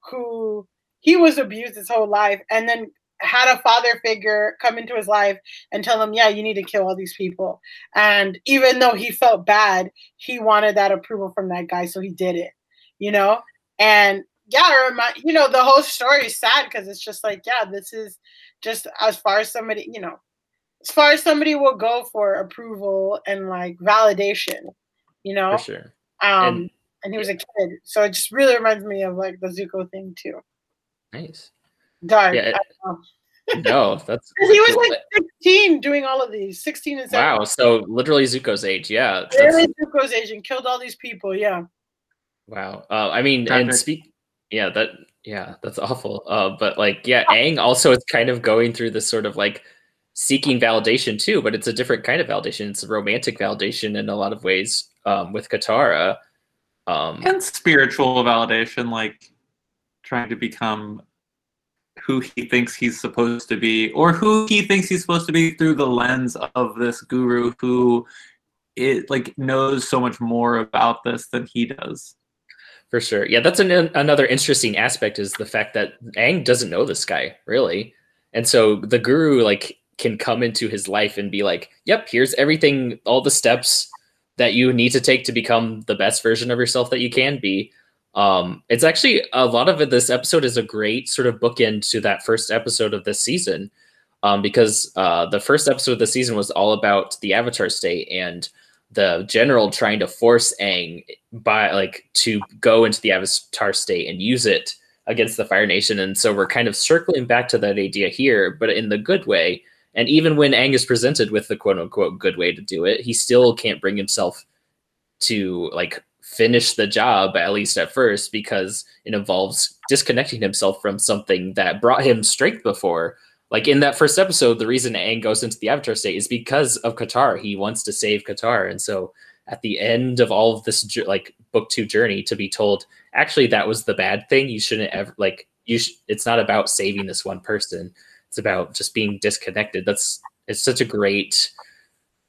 who he was abused his whole life and then had a father figure come into his life and tell him, yeah, you need to kill all these people. And even though he felt bad, he wanted that approval from that guy, so he did it, you know? And yeah, it remi- you know, the whole story is sad because it's just like, yeah, this is just as far as somebody, you know, as far as somebody will go for approval and like validation, you know? For sure. Um, And- and, he was a kid, so it just really reminds me of like the Zuko thing too. Nice. Dark. Yeah, I. No, that's he was like 16 doing all of these, 16 and 17. wow. So literally Zuko's age. Yeah. that's- Really Zuko's age and killed all these people. Yeah. Wow. Uh, I mean, and speak. Yeah, that. Yeah, that's awful. Uh, but like, yeah, Aang also is kind of going through this sort of like seeking validation too, but it's a different kind of validation. It's a romantic validation in a lot of ways um, with Katara, Um, and spiritual validation, like trying to become who he thinks he's supposed to be, or who he thinks he's supposed to be through the lens of this guru who it like knows so much more about this than he does. For sure. Yeah, that's an, another interesting aspect is the fact that Aang doesn't know this guy, really. And so the guru like can come into his life and be like, "Yep, here's everything, all the steps that you need to take to become the best version of yourself that you can be." Um, it's actually a lot of it. This episode is a great sort of bookend to that first episode of this season, um, because uh, the first episode of the season was all about the Avatar state and the general trying to force Aang by like to go into the Avatar state and use it against the Fire Nation. And so we're kind of circling back to that idea here, but in the good way. And even when Aang is presented with the quote unquote good way to do it, he still can't bring himself to like finish the job, at least at first, because it involves disconnecting himself from something that brought him strength before. Like in that first episode, the reason Aang goes into the Avatar state is because of Katara. He wants to save Katara. And so at the end of all of this like book two journey to be told actually that was the bad thing you shouldn't ever like you sh- it's not about saving this one person it's about just being disconnected that's it's such a great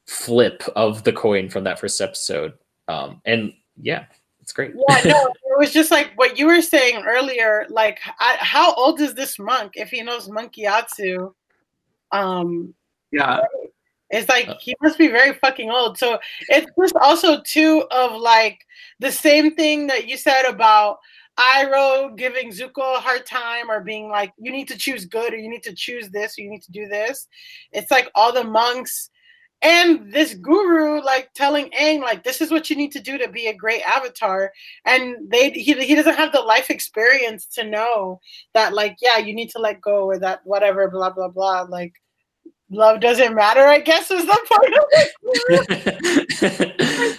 flip of the coin from that first episode um and yeah it's great yeah no it was just like what you were saying earlier like I, how old is this monk if he knows Monk Gyatso um yeah it's like uh, he must be very fucking old. So it's just also too of like the same thing that you said about Iroh giving Zuko a hard time or being like, you need to choose good or you need to choose this or you need to do this. It's like all the monks and this guru like telling Aang like this is what you need to do to be a great avatar and they he, he doesn't have the life experience to know that like yeah you need to let go or that whatever blah blah blah like love doesn't matter, I guess, is the point of it.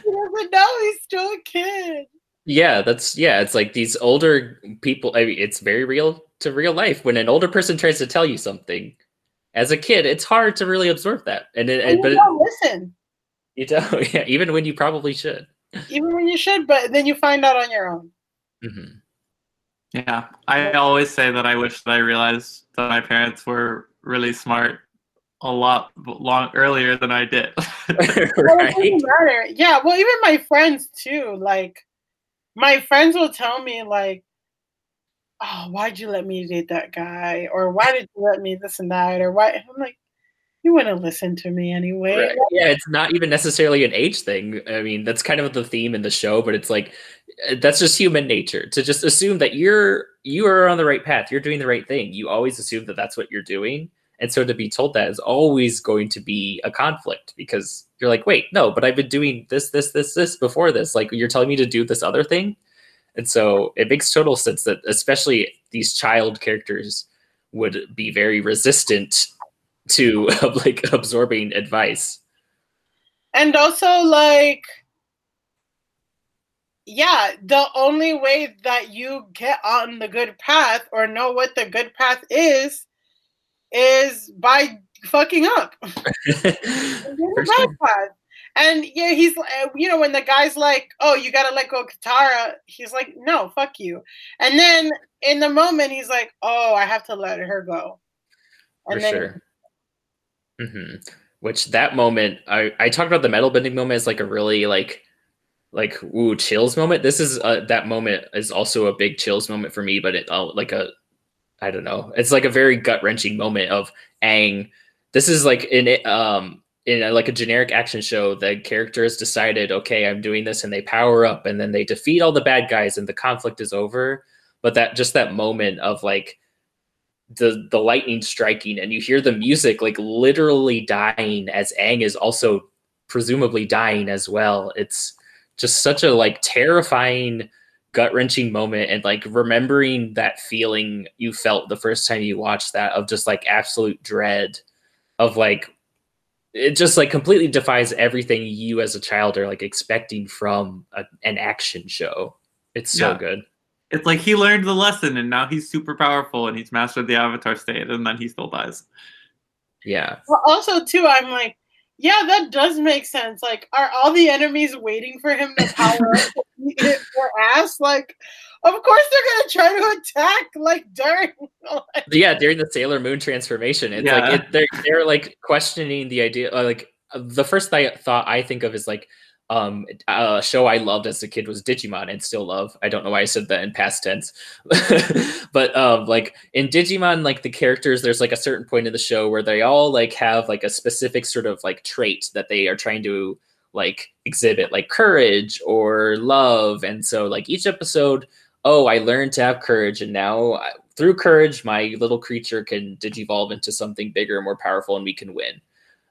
he doesn't know he's still a kid. Yeah, that's yeah. It's like these older people. I mean, it's very real to real life. When an older person tries to tell you something, as a kid, it's hard to really absorb that. And, it, and but don't listen. You don't. Yeah, even when you probably should. Even when you should, but then you find out on your own. Mm-hmm. Yeah, I always say that I wish that I realized that my parents were really smart a lot long earlier than I did. right? Yeah, well, even my friends too. Like, my friends will tell me like, "Oh, why'd you let me date that guy?" or "Why did you let me this and that?" or "Why?" I'm like, you wouldn't listen to me anyway. Right. Yeah, it's not even necessarily an age thing. I mean, that's kind of the theme in the show, but it's like uh, that's just human nature to just assume that you're you are on the right path. You're doing the right thing. You always assume that that's what you're doing. And so to be told that is always going to be a conflict because you're like, wait, no, but I've been doing this, this, this, this before this. Like you're telling me to do this other thing. And so it makes total sense that especially these child characters would be very resistant to like absorbing advice. And also like yeah, the only way that you get on the good path or know what the good path is is by fucking up. and yeah, he's uh, you know when the guy's like, "Oh, you gotta let go Katara," he's like, "No, fuck you." And then in the moment, he's like, "Oh, I have to let her go." And For then, sure. Mm-hmm. Which that moment, I I talked about the metal bending moment as like a really like like ooh chills moment. This is uh, that moment is also a big chills moment for me, but it uh, like a I don't know. It's like a very gut wrenching moment of Aang. This is like in it, um in a, like a generic action show. The character has decided, okay, I'm doing this, and they power up, and then they defeat all the bad guys, and the conflict is over. But that just that moment of like the the lightning striking, and you hear the music like literally dying as Aang is also presumably dying as well. It's just such a like terrifying gut wrenching moment and like remembering that feeling you felt the first time you watched that of just like absolute dread of like it just like completely defies everything you as a child are like expecting from a, an action show. It's so yeah. good. It's like he learned the lesson and now he's super powerful and he's mastered the avatar state and then he still dies. Yeah. Well, also too, I'm like, yeah, that does make sense. Like, are all the enemies waiting for him to power up fast. Like, of course they're gonna try to attack like during. yeah, during the Sailor Moon transformation, it's yeah. like it, they're they're like questioning the idea. Uh, like the first th- thought I think of is like um a show I loved as a kid was Digimon and still love. I don't know why I said that in past tense. but um like in Digimon like the characters there's like a certain point in the show where they all like have like a specific sort of like trait that they are trying to like exhibit like courage or love and so like each episode oh I learned to have courage and now through courage my little creature can digivolve into something bigger and more powerful and we can win.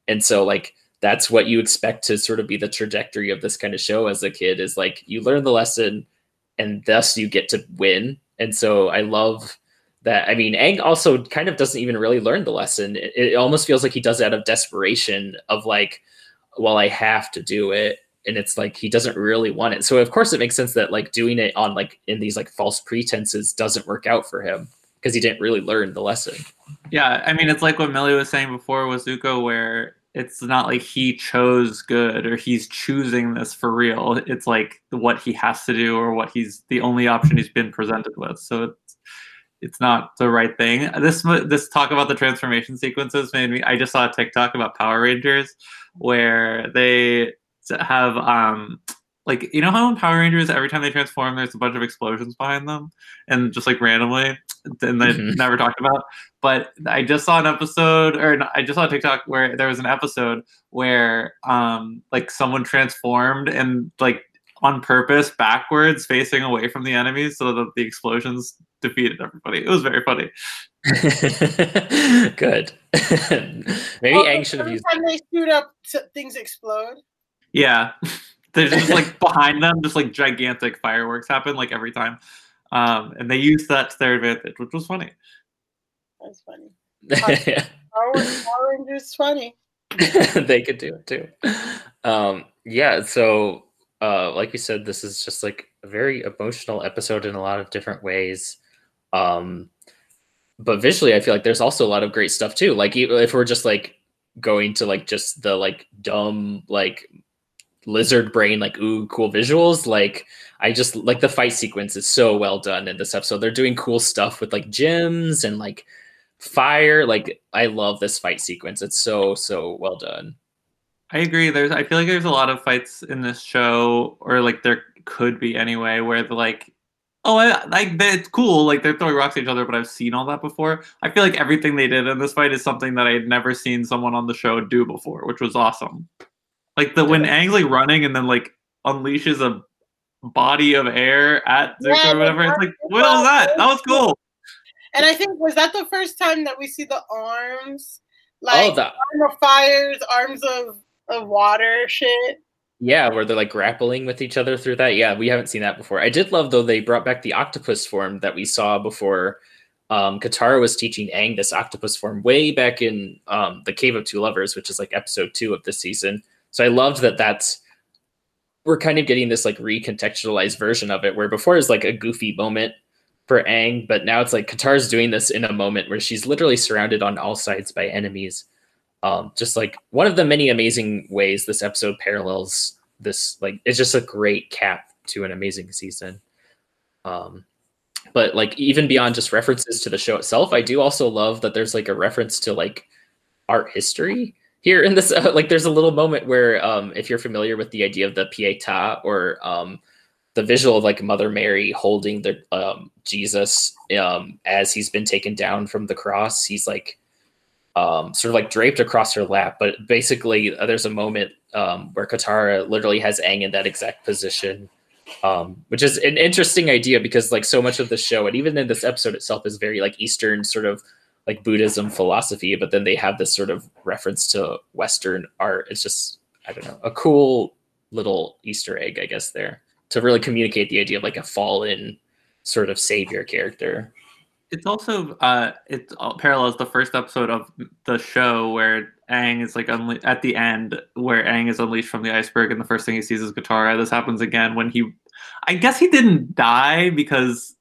And so like that's what you expect to sort of be the trajectory of this kind of show as a kid is like you learn the lesson and thus you get to win. And so I love that. I mean, Aang also kind of doesn't even really learn the lesson. It, it almost feels like he does it out of desperation of like, well, I have to do it. And it's like he doesn't really want it. So of course it makes sense that like doing it on like in these like false pretenses doesn't work out for him because he didn't really learn the lesson. Yeah, I mean it's like what Millie was saying before with Zuko, where it's not like he chose good or he's choosing this for real. It's like what he has to do or what he's the only option he's been presented with. So it's it's not the right thing. This this talk about the transformation sequences made me. I just saw a TikTok about Power Rangers where they have um like you know how in Power Rangers every time they transform there's a bunch of explosions behind them and just like randomly and they mm-hmm. never talked about. But I just saw an episode or I just saw a TikTok where there was an episode where um like someone transformed and like on purpose backwards facing away from the enemies so that the explosions defeated everybody. It was very funny. Good. Maybe Aang should have used. Every time they shoot up, things explode. Yeah. There's just like behind them, just like gigantic fireworks happen like every time, um, and they used that to their advantage, which was funny. That's funny. yeah. Power, Power Rangers funny. they could do it too. Um, yeah. So, uh, like you said, this is just like a very emotional episode in a lot of different ways. Um, but visually, I feel like there's also a lot of great stuff too. Like if we're just like going to like just the like dumb like lizard brain like ooh cool visuals like i just like the fight sequence is so well done in this episode. They're doing cool stuff with like gems and like fire like i love this fight sequence. It's so so well done. I agree. There's i feel like there's a lot of fights in this show or like there could be anyway where the like oh I, like it's cool like they're throwing rocks at each other but i've seen all that before. I feel like everything they did in this fight is something that i had never seen someone on the show do before which was awesome like the when Aang's like running and then like unleashes a body of air at Zuko yeah, or whatever. It's like, what was that? That was cool. And I think was that the first time that we see the arms, like oh, the- arm of fires, arms of of water, shit. Yeah, where they're like grappling with each other through that. Yeah, we haven't seen that before. I did love though they brought back the octopus form that we saw before. Um, Katara was teaching Aang this octopus form way back in um, the Cave of Two Lovers, which is like episode two of this season. So I loved that that's we're kind of getting this like recontextualized version of it where before was like a goofy moment for Aang, but now it's like Katara's doing this in a moment where she's literally surrounded on all sides by enemies. Um, just like one of the many amazing ways this episode parallels this, like it's just a great cap to an amazing season. Um, but like even beyond just references to the show itself, I do also love that there's like a reference to like art history here in this uh, like there's a little moment where um if you're familiar with the idea of the pieta or um the visual of like mother mary holding the um jesus um as he's been taken down from the cross he's like um sort of like draped across her lap. But basically uh, there's a moment um where katara literally has Aang in that exact position um which is an interesting idea because like so much of the show and even in this episode itself is very like eastern sort of like Buddhism philosophy, but then they have this sort of reference to Western art. It's just, I don't know, a cool little Easter egg, I guess, there to really communicate the idea of like a fallen sort of savior character. It's also uh, it parallels the first episode of the show where Aang is like unle- at the end where Aang is unleashed from the iceberg, and the first thing he sees is Katara. This happens again when he, I guess he didn't die because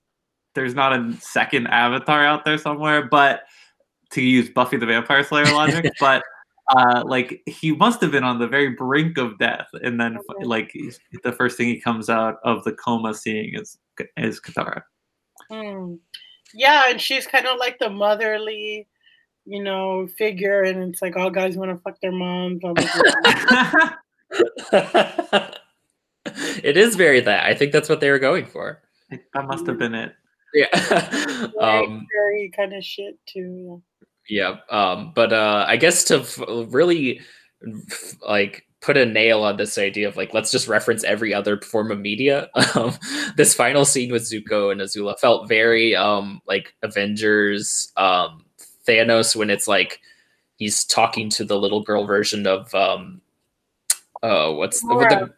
there's not a second Avatar out there somewhere, but to use Buffy the Vampire Slayer logic, but uh, like he must have been on the very brink of death, and then Okay. like he's- the first thing he comes out of the coma seeing is is Katara. Hmm. Yeah, and she's kind of like the motherly, you know, figure, and it's like all guys want to fuck their moms. Blah, blah, blah. it is very that. I think that's what they were going for. that must have been it. Yeah. Like, um, very kind of shit too. Yeah. Um, but uh, I guess to f- really f- like put a nail on this idea of like let's just reference every other form of media. Um, this final scene with Zuko and Azula felt very um like Avengers um Thanos when it's like he's talking to the little girl version of um oh what's the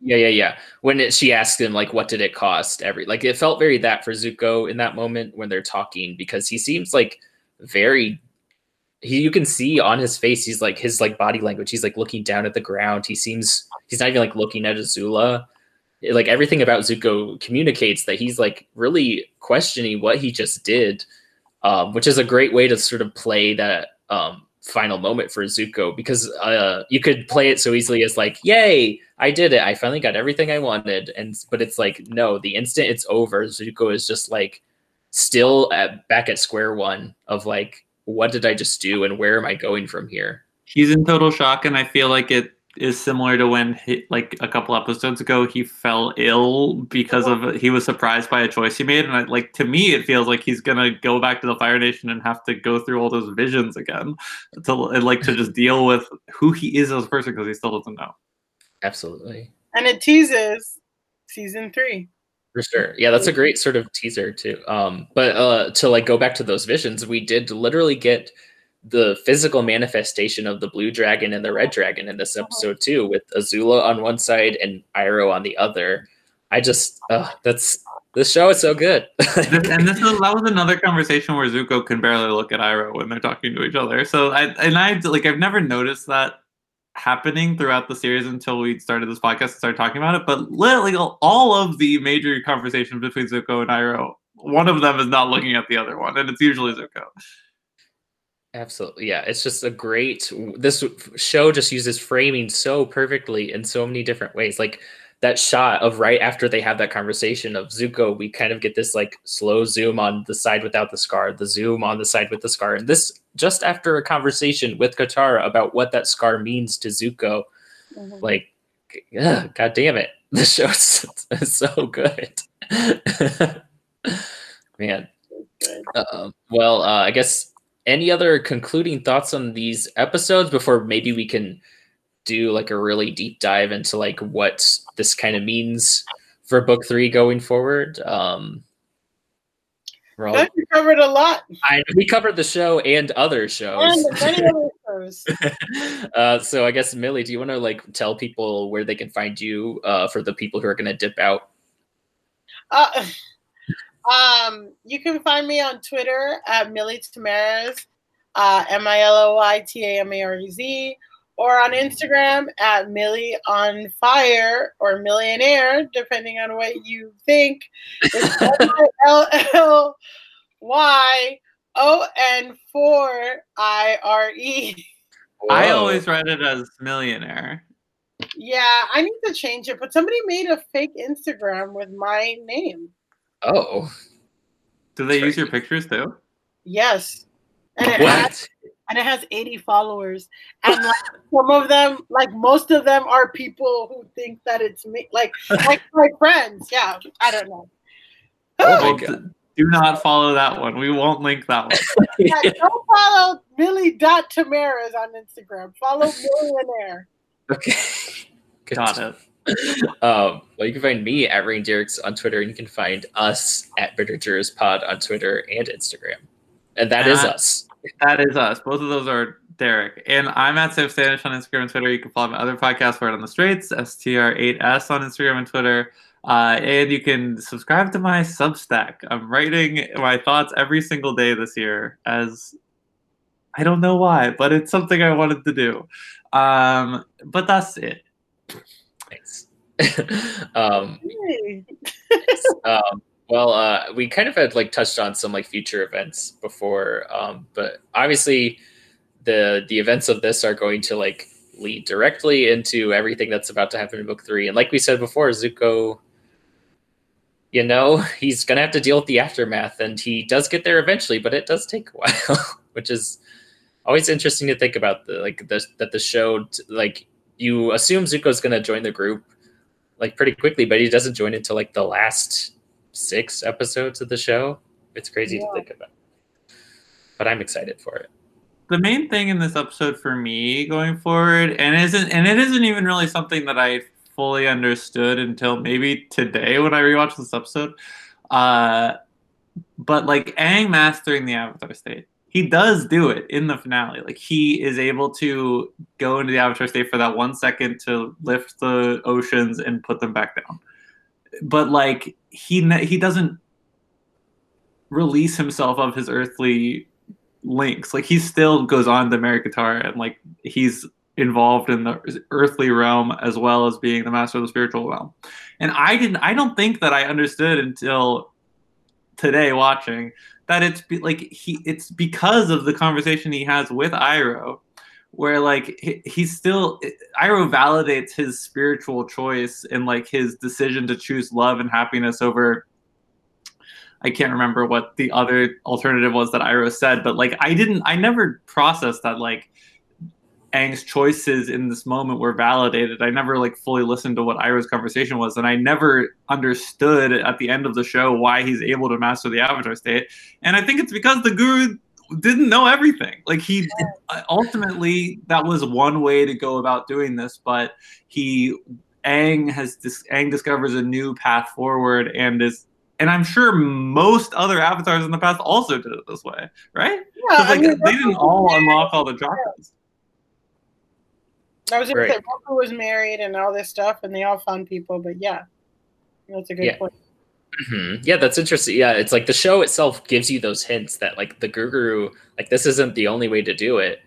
yeah yeah yeah when it, she asked him like what did it cost every like it felt very that for Zuko in that moment when they're talking because he seems like very he you can see on his face he's like his like body language he's like looking down at the ground. He seems he's not even like looking at Azula. Like everything about Zuko communicates that he's like really questioning what he just did um, which is a great way to sort of play that um, final moment for Zuko because uh, you could play it so easily as like yay I did it. I finally got everything I wanted. And but it's like no the instant it's over Zuko is just like still at, back at square one of like what did I just do and where am I going from here? He's in total shock, and I feel like it is similar to when he, like a couple episodes ago he fell ill because of he was surprised by a choice he made, and I, like to me it feels like he's gonna go back to the Fire Nation and have to go through all those visions again to and, like to just deal with who he is as a person because he still doesn't know. Absolutely. And it teases season three. For sure. Yeah, that's a great sort of teaser too. Um, but uh to like go back to those visions, we did literally get the physical manifestation of the blue dragon and the red dragon in this episode too, with Azula on one side and Iroh on the other. I just uh that's this show is so good. And this is that was another conversation where Zuko can barely look at Iroh when they're talking to each other. So I and I like I've never noticed that happening throughout the series until we started this podcast and started talking about it. But literally all of the major conversations between Zuko and Iroh, one of them is not looking at the other one, and it's usually Zuko. Absolutely. Yeah. It's just a great this show just uses framing so perfectly in so many different ways. Like that shot of right after they have that conversation of Zuko, we kind of get this like slow zoom on the side without the scar, the zoom on the side with the scar. And this just after a conversation with Katara about what that scar means to Zuko. Mhm. Like, god damn it. The show's is so good. Man. Uh, well, uh, I guess any other concluding thoughts on these episodes before maybe we can do like a really deep dive into like what this kind of means for book three going forward. Um, we're all- Good, you covered a lot. I, we covered the show and other shows. And many other shows. uh, so I guess Millie, do you want to like tell people where they can find you uh, for the people who are going to dip out? Uh, um, you can find me on Twitter at Millie Tamarez, uh, M I L O I T A M A R E Z, or on Instagram at Millie on Fire or Millionaire, depending on what you think. It's L L Y O N 4 I R E. I always read it as millionaire. Yeah, I need to change it, but somebody made a fake Instagram with my name. Oh, Do they That's use your pictures too? Yes. And it has what? And it has 80 followers. And like some of them, like most of them are people who think that it's me. Like like my friends. Yeah. I don't know. Oh my God. do not follow that one. We won't link that one. Yeah, don't follow Millie.Tamaras on Instagram. Follow Millionaire. Okay. Good Got it. Um, well, you can find me at Rain Dirks on Twitter, and you can find us at Bitter Jurors Pod on Twitter and Instagram. And that is Uh, us. That is us. Both of those are Derek. And I'm at Sam Stanish on Instagram and Twitter. You can follow my other podcast, Word on the Straits, STR8S on Instagram and Twitter. Uh, and you can subscribe to my Substack. I'm writing my thoughts every single day this year as I don't know why, but it's something I wanted to do. Um, but that's it. Thanks. um, Hey. um, well, uh, we kind of had like touched on some like future events before, um, but obviously the the events of this are going to like lead directly into everything that's about to happen in book three. And like we said before, Zuko, you know, he's gonna have to deal with the aftermath, and he does get there eventually, but it does take a while, which is always interesting to think about. The like the, that the show like you assume Zuko's gonna join the group like pretty quickly, but he doesn't join until like the last six episodes of the show. It's crazy yeah. to think about. But I'm excited for it the main thing in this episode for me going forward, and isn't and it isn't even really something that I fully understood until maybe today when I rewatched this episode. Uh, but like Aang mastering the Avatar state, he does do it in the finale. Like he is able to go into the Avatar state for that one second to lift the oceans and put them back down. But like he he doesn't release himself of his earthly links. Like he still goes on to marry Katara and like he's involved in the earthly realm as well as being the master of the spiritual realm. And I didn't I don't think that I understood until today watching that it's be, like he it's because of the conversation he has with Iroh where like he, he's still Iroh validates his spiritual choice and like his decision to choose love and happiness over I can't remember what the other alternative was that Iroh said, but like I didn't, I never processed that like Aang's choices in this moment were validated. I never like fully listened to what Iroh's conversation was, and I never understood at the end of the show why he's able to master the Avatar state. And I think it's because the Guru didn't know everything. Like he uh, ultimately that was one way to go about doing this, but he Aang has Aang discovers a new path forward and is and I'm sure most other avatars in the past also did it this way, right? Yeah, like, I mean, they didn't all unlock all the chakras. I was going to say Roku was married and all this stuff, and they all found people. But yeah, that's a good yeah. point. Mm-hmm. Yeah, that's interesting. Yeah, it's like the show itself gives you those hints that like the guru, like this isn't the only way to do it.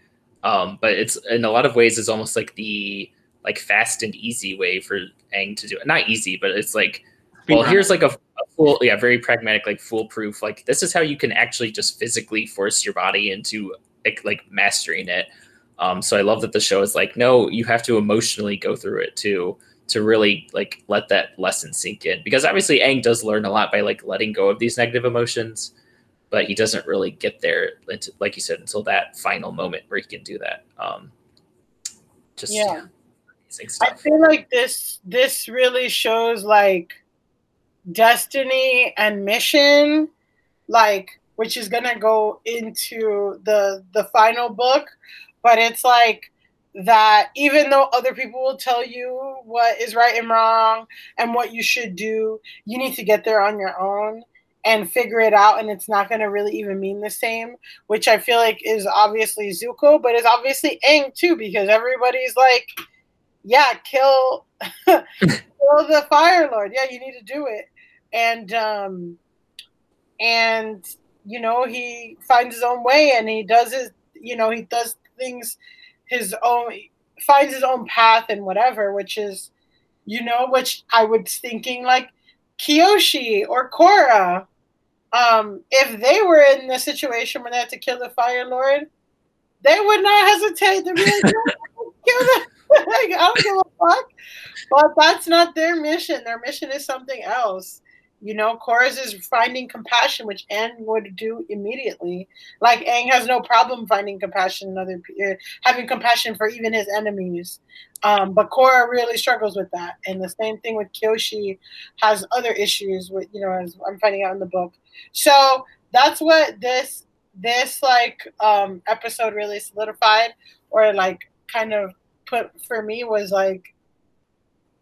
Um, but it's in a lot of ways is almost like the like fast and easy way for Aang to do it. Not easy, but it's like well, here's like a, a full, yeah, very pragmatic, like foolproof. Like this is how you can actually just physically force your body into like, like mastering it. Um, so I love that the show is like, no, you have to emotionally go through it too to really like let that lesson sink in. Because obviously, Aang does learn a lot by like letting go of these negative emotions, but he doesn't really get there, into, like you said, until that final moment where he can do that. Um, just yeah. I feel like this this really shows like destiny and mission like which is gonna go into the the final book but it's like that even though other people will tell you what is right and wrong and what you should do you need to get there on your own and figure it out. And it's not going to really even mean the same which i feel like is obviously zuko but it's obviously Aang too because everybody's like yeah kill kill the fire lord. Yeah you need to do it. And um, and you know he finds his own way and he does his you know he does things his own finds his own path and whatever which is you know which i was thinking like kyoshi or korra um, if they were in the situation where they had to kill the fire lord they would not hesitate to be like kill the like, i don't give a fuck. But that's not their mission. Their mission is something else you know, Korra's is finding compassion, which Aang would do immediately. Like Aang has no problem finding compassion in other uh, having compassion for even his enemies. Um, but Korra really struggles with that, and the same thing with Kyoshi has other issues with you know as I'm finding out in the book. So that's what this this like um, episode really solidified, or like kind of put for me was like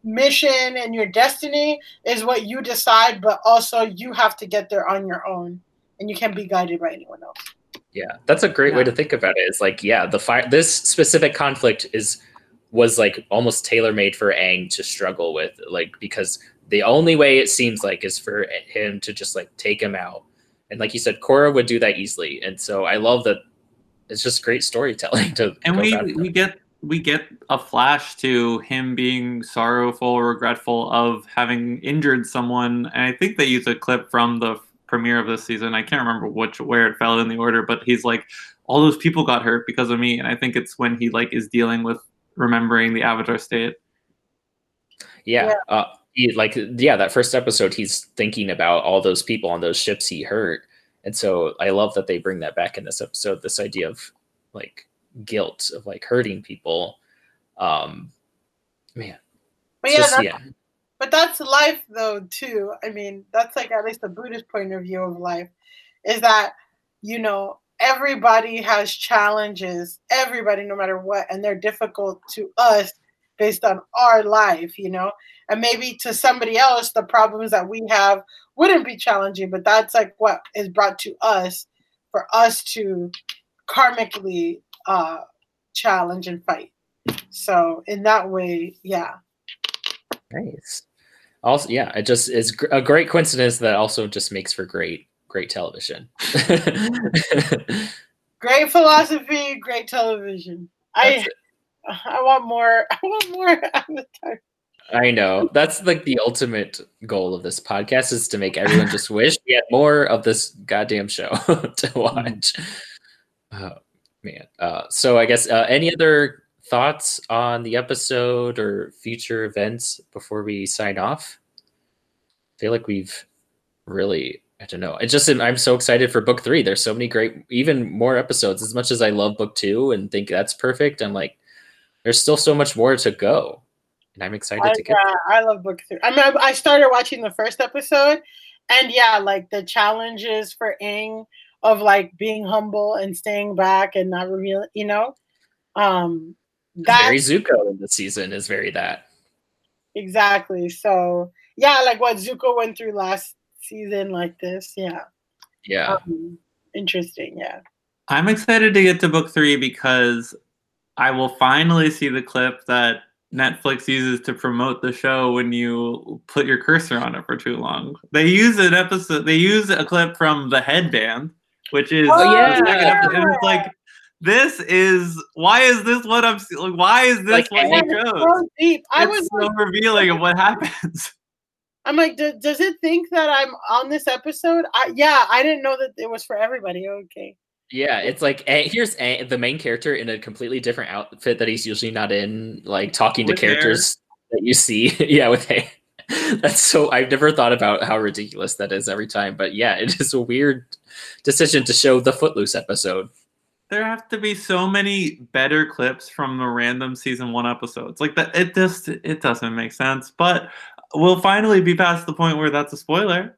mission and your destiny is what you decide, but also you have to get there on your own, and you can't be guided by anyone else. Yeah, that's a great yeah. way to think about it. It's like, yeah, the fire. This specific conflict is was like almost tailor made for Aang to struggle with, like because the only way it seems like is for him to just like take him out, and like you said, Korra would do that easily, and so I love that. It's just great storytelling to. And we we get we get a flash to him being sorrowful, regretful of having injured someone, and I think they use a clip from the premiere of this season. I can't remember which where it fell in the order, but he's like, all those people got hurt because of me, and I think it's when he like is dealing with remembering the Avatar state. Yeah. yeah. Uh, he, like yeah, that first episode, he's thinking about all those people on those ships he hurt, and so I love that they bring that back in this episode. This idea of like guilt of like hurting people. Um, man, but yeah, just, yeah. But that's life though too. I mean, that's like at least the Buddhist point of view of life, is that you know everybody has challenges. Everybody, no matter what, and they're difficult to us based on our life, you know. And maybe to somebody else, the problems that we have wouldn't be challenging, but that's like what is brought to us for us to karmically uh, challenge and fight. So in that way, yeah. Nice. Also, yeah, it just is a great coincidence that also just makes for great, great television. great philosophy, great television. That's I it. I want more. I want more I know. That's like the ultimate goal of this podcast is to make everyone just wish we had more of this goddamn show to mm-hmm. watch. Oh man. Uh, so I guess uh, any other thoughts on the episode or future events before we sign off? I feel like we've really I don't know. It just I'm so excited for book three. There's so many great, even more episodes. As much as I love book two and think that's perfect, I'm like, there's still so much more to go, and I'm excited I, to get. Yeah, I love book three. I mean, I started watching the first episode, and yeah, like the challenges for Aang of like being humble and staying back and not revealing, you know, um, that very Zuko in the season is very that. Exactly. So yeah, like what Zuko went through last season, like this. Yeah. Yeah. Um, interesting. Yeah. I'm excited to get to book three because I will finally see the clip that Netflix uses to promote the show when you put your cursor on it for too long. They use an episode. They use a clip from the headband, which is oh, yeah. and it's like this is why is this what I'm like? Why is this like, what you chose? So deep. I it's was so like, revealing of what happens. I'm like, does it think that I'm on this episode? I, yeah, I didn't know that it was for everybody. Okay. Yeah, it's like eh, here's eh, the main character in a completely different outfit that he's usually not in, like talking with to characters hair. that you see. yeah, with hair. That's so I've never thought about how ridiculous that is every time, but yeah, it is a weird decision to show the Footloose episode. There have to be so many better clips from the random season one episodes. Like that, it just it doesn't make sense. But we'll finally be past the point where that's a spoiler.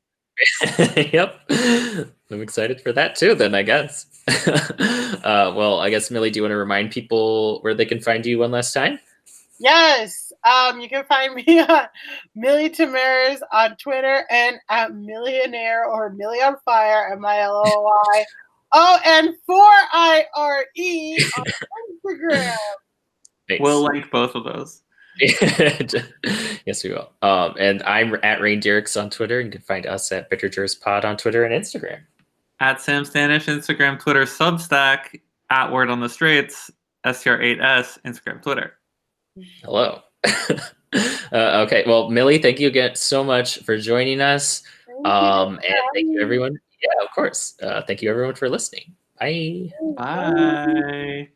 yep. I'm excited for that too, then, I guess. uh, well, I guess, Millie, do you want to remind people where they can find you one last time? Yes. Um, you can find me at Millie Tamaris on Twitter and at Millionaire or Millie on Fire, M I L O Y O N 4 I R E on Instagram. Thanks. We'll link both of those. yes, we will. Um, and I'm at Rain Derricks on Twitter. And you can find us at Bittergers Pod on Twitter and Instagram. At Sam Stanish, Instagram, Twitter, Substack, at Word on the Straits, STR8S, Instagram, Twitter. Hello. uh, okay. Well, Millie, thank you again so much for joining us. Um, and thank you, everyone. Yeah, of course. Uh, thank you, everyone, for listening. Bye. Bye.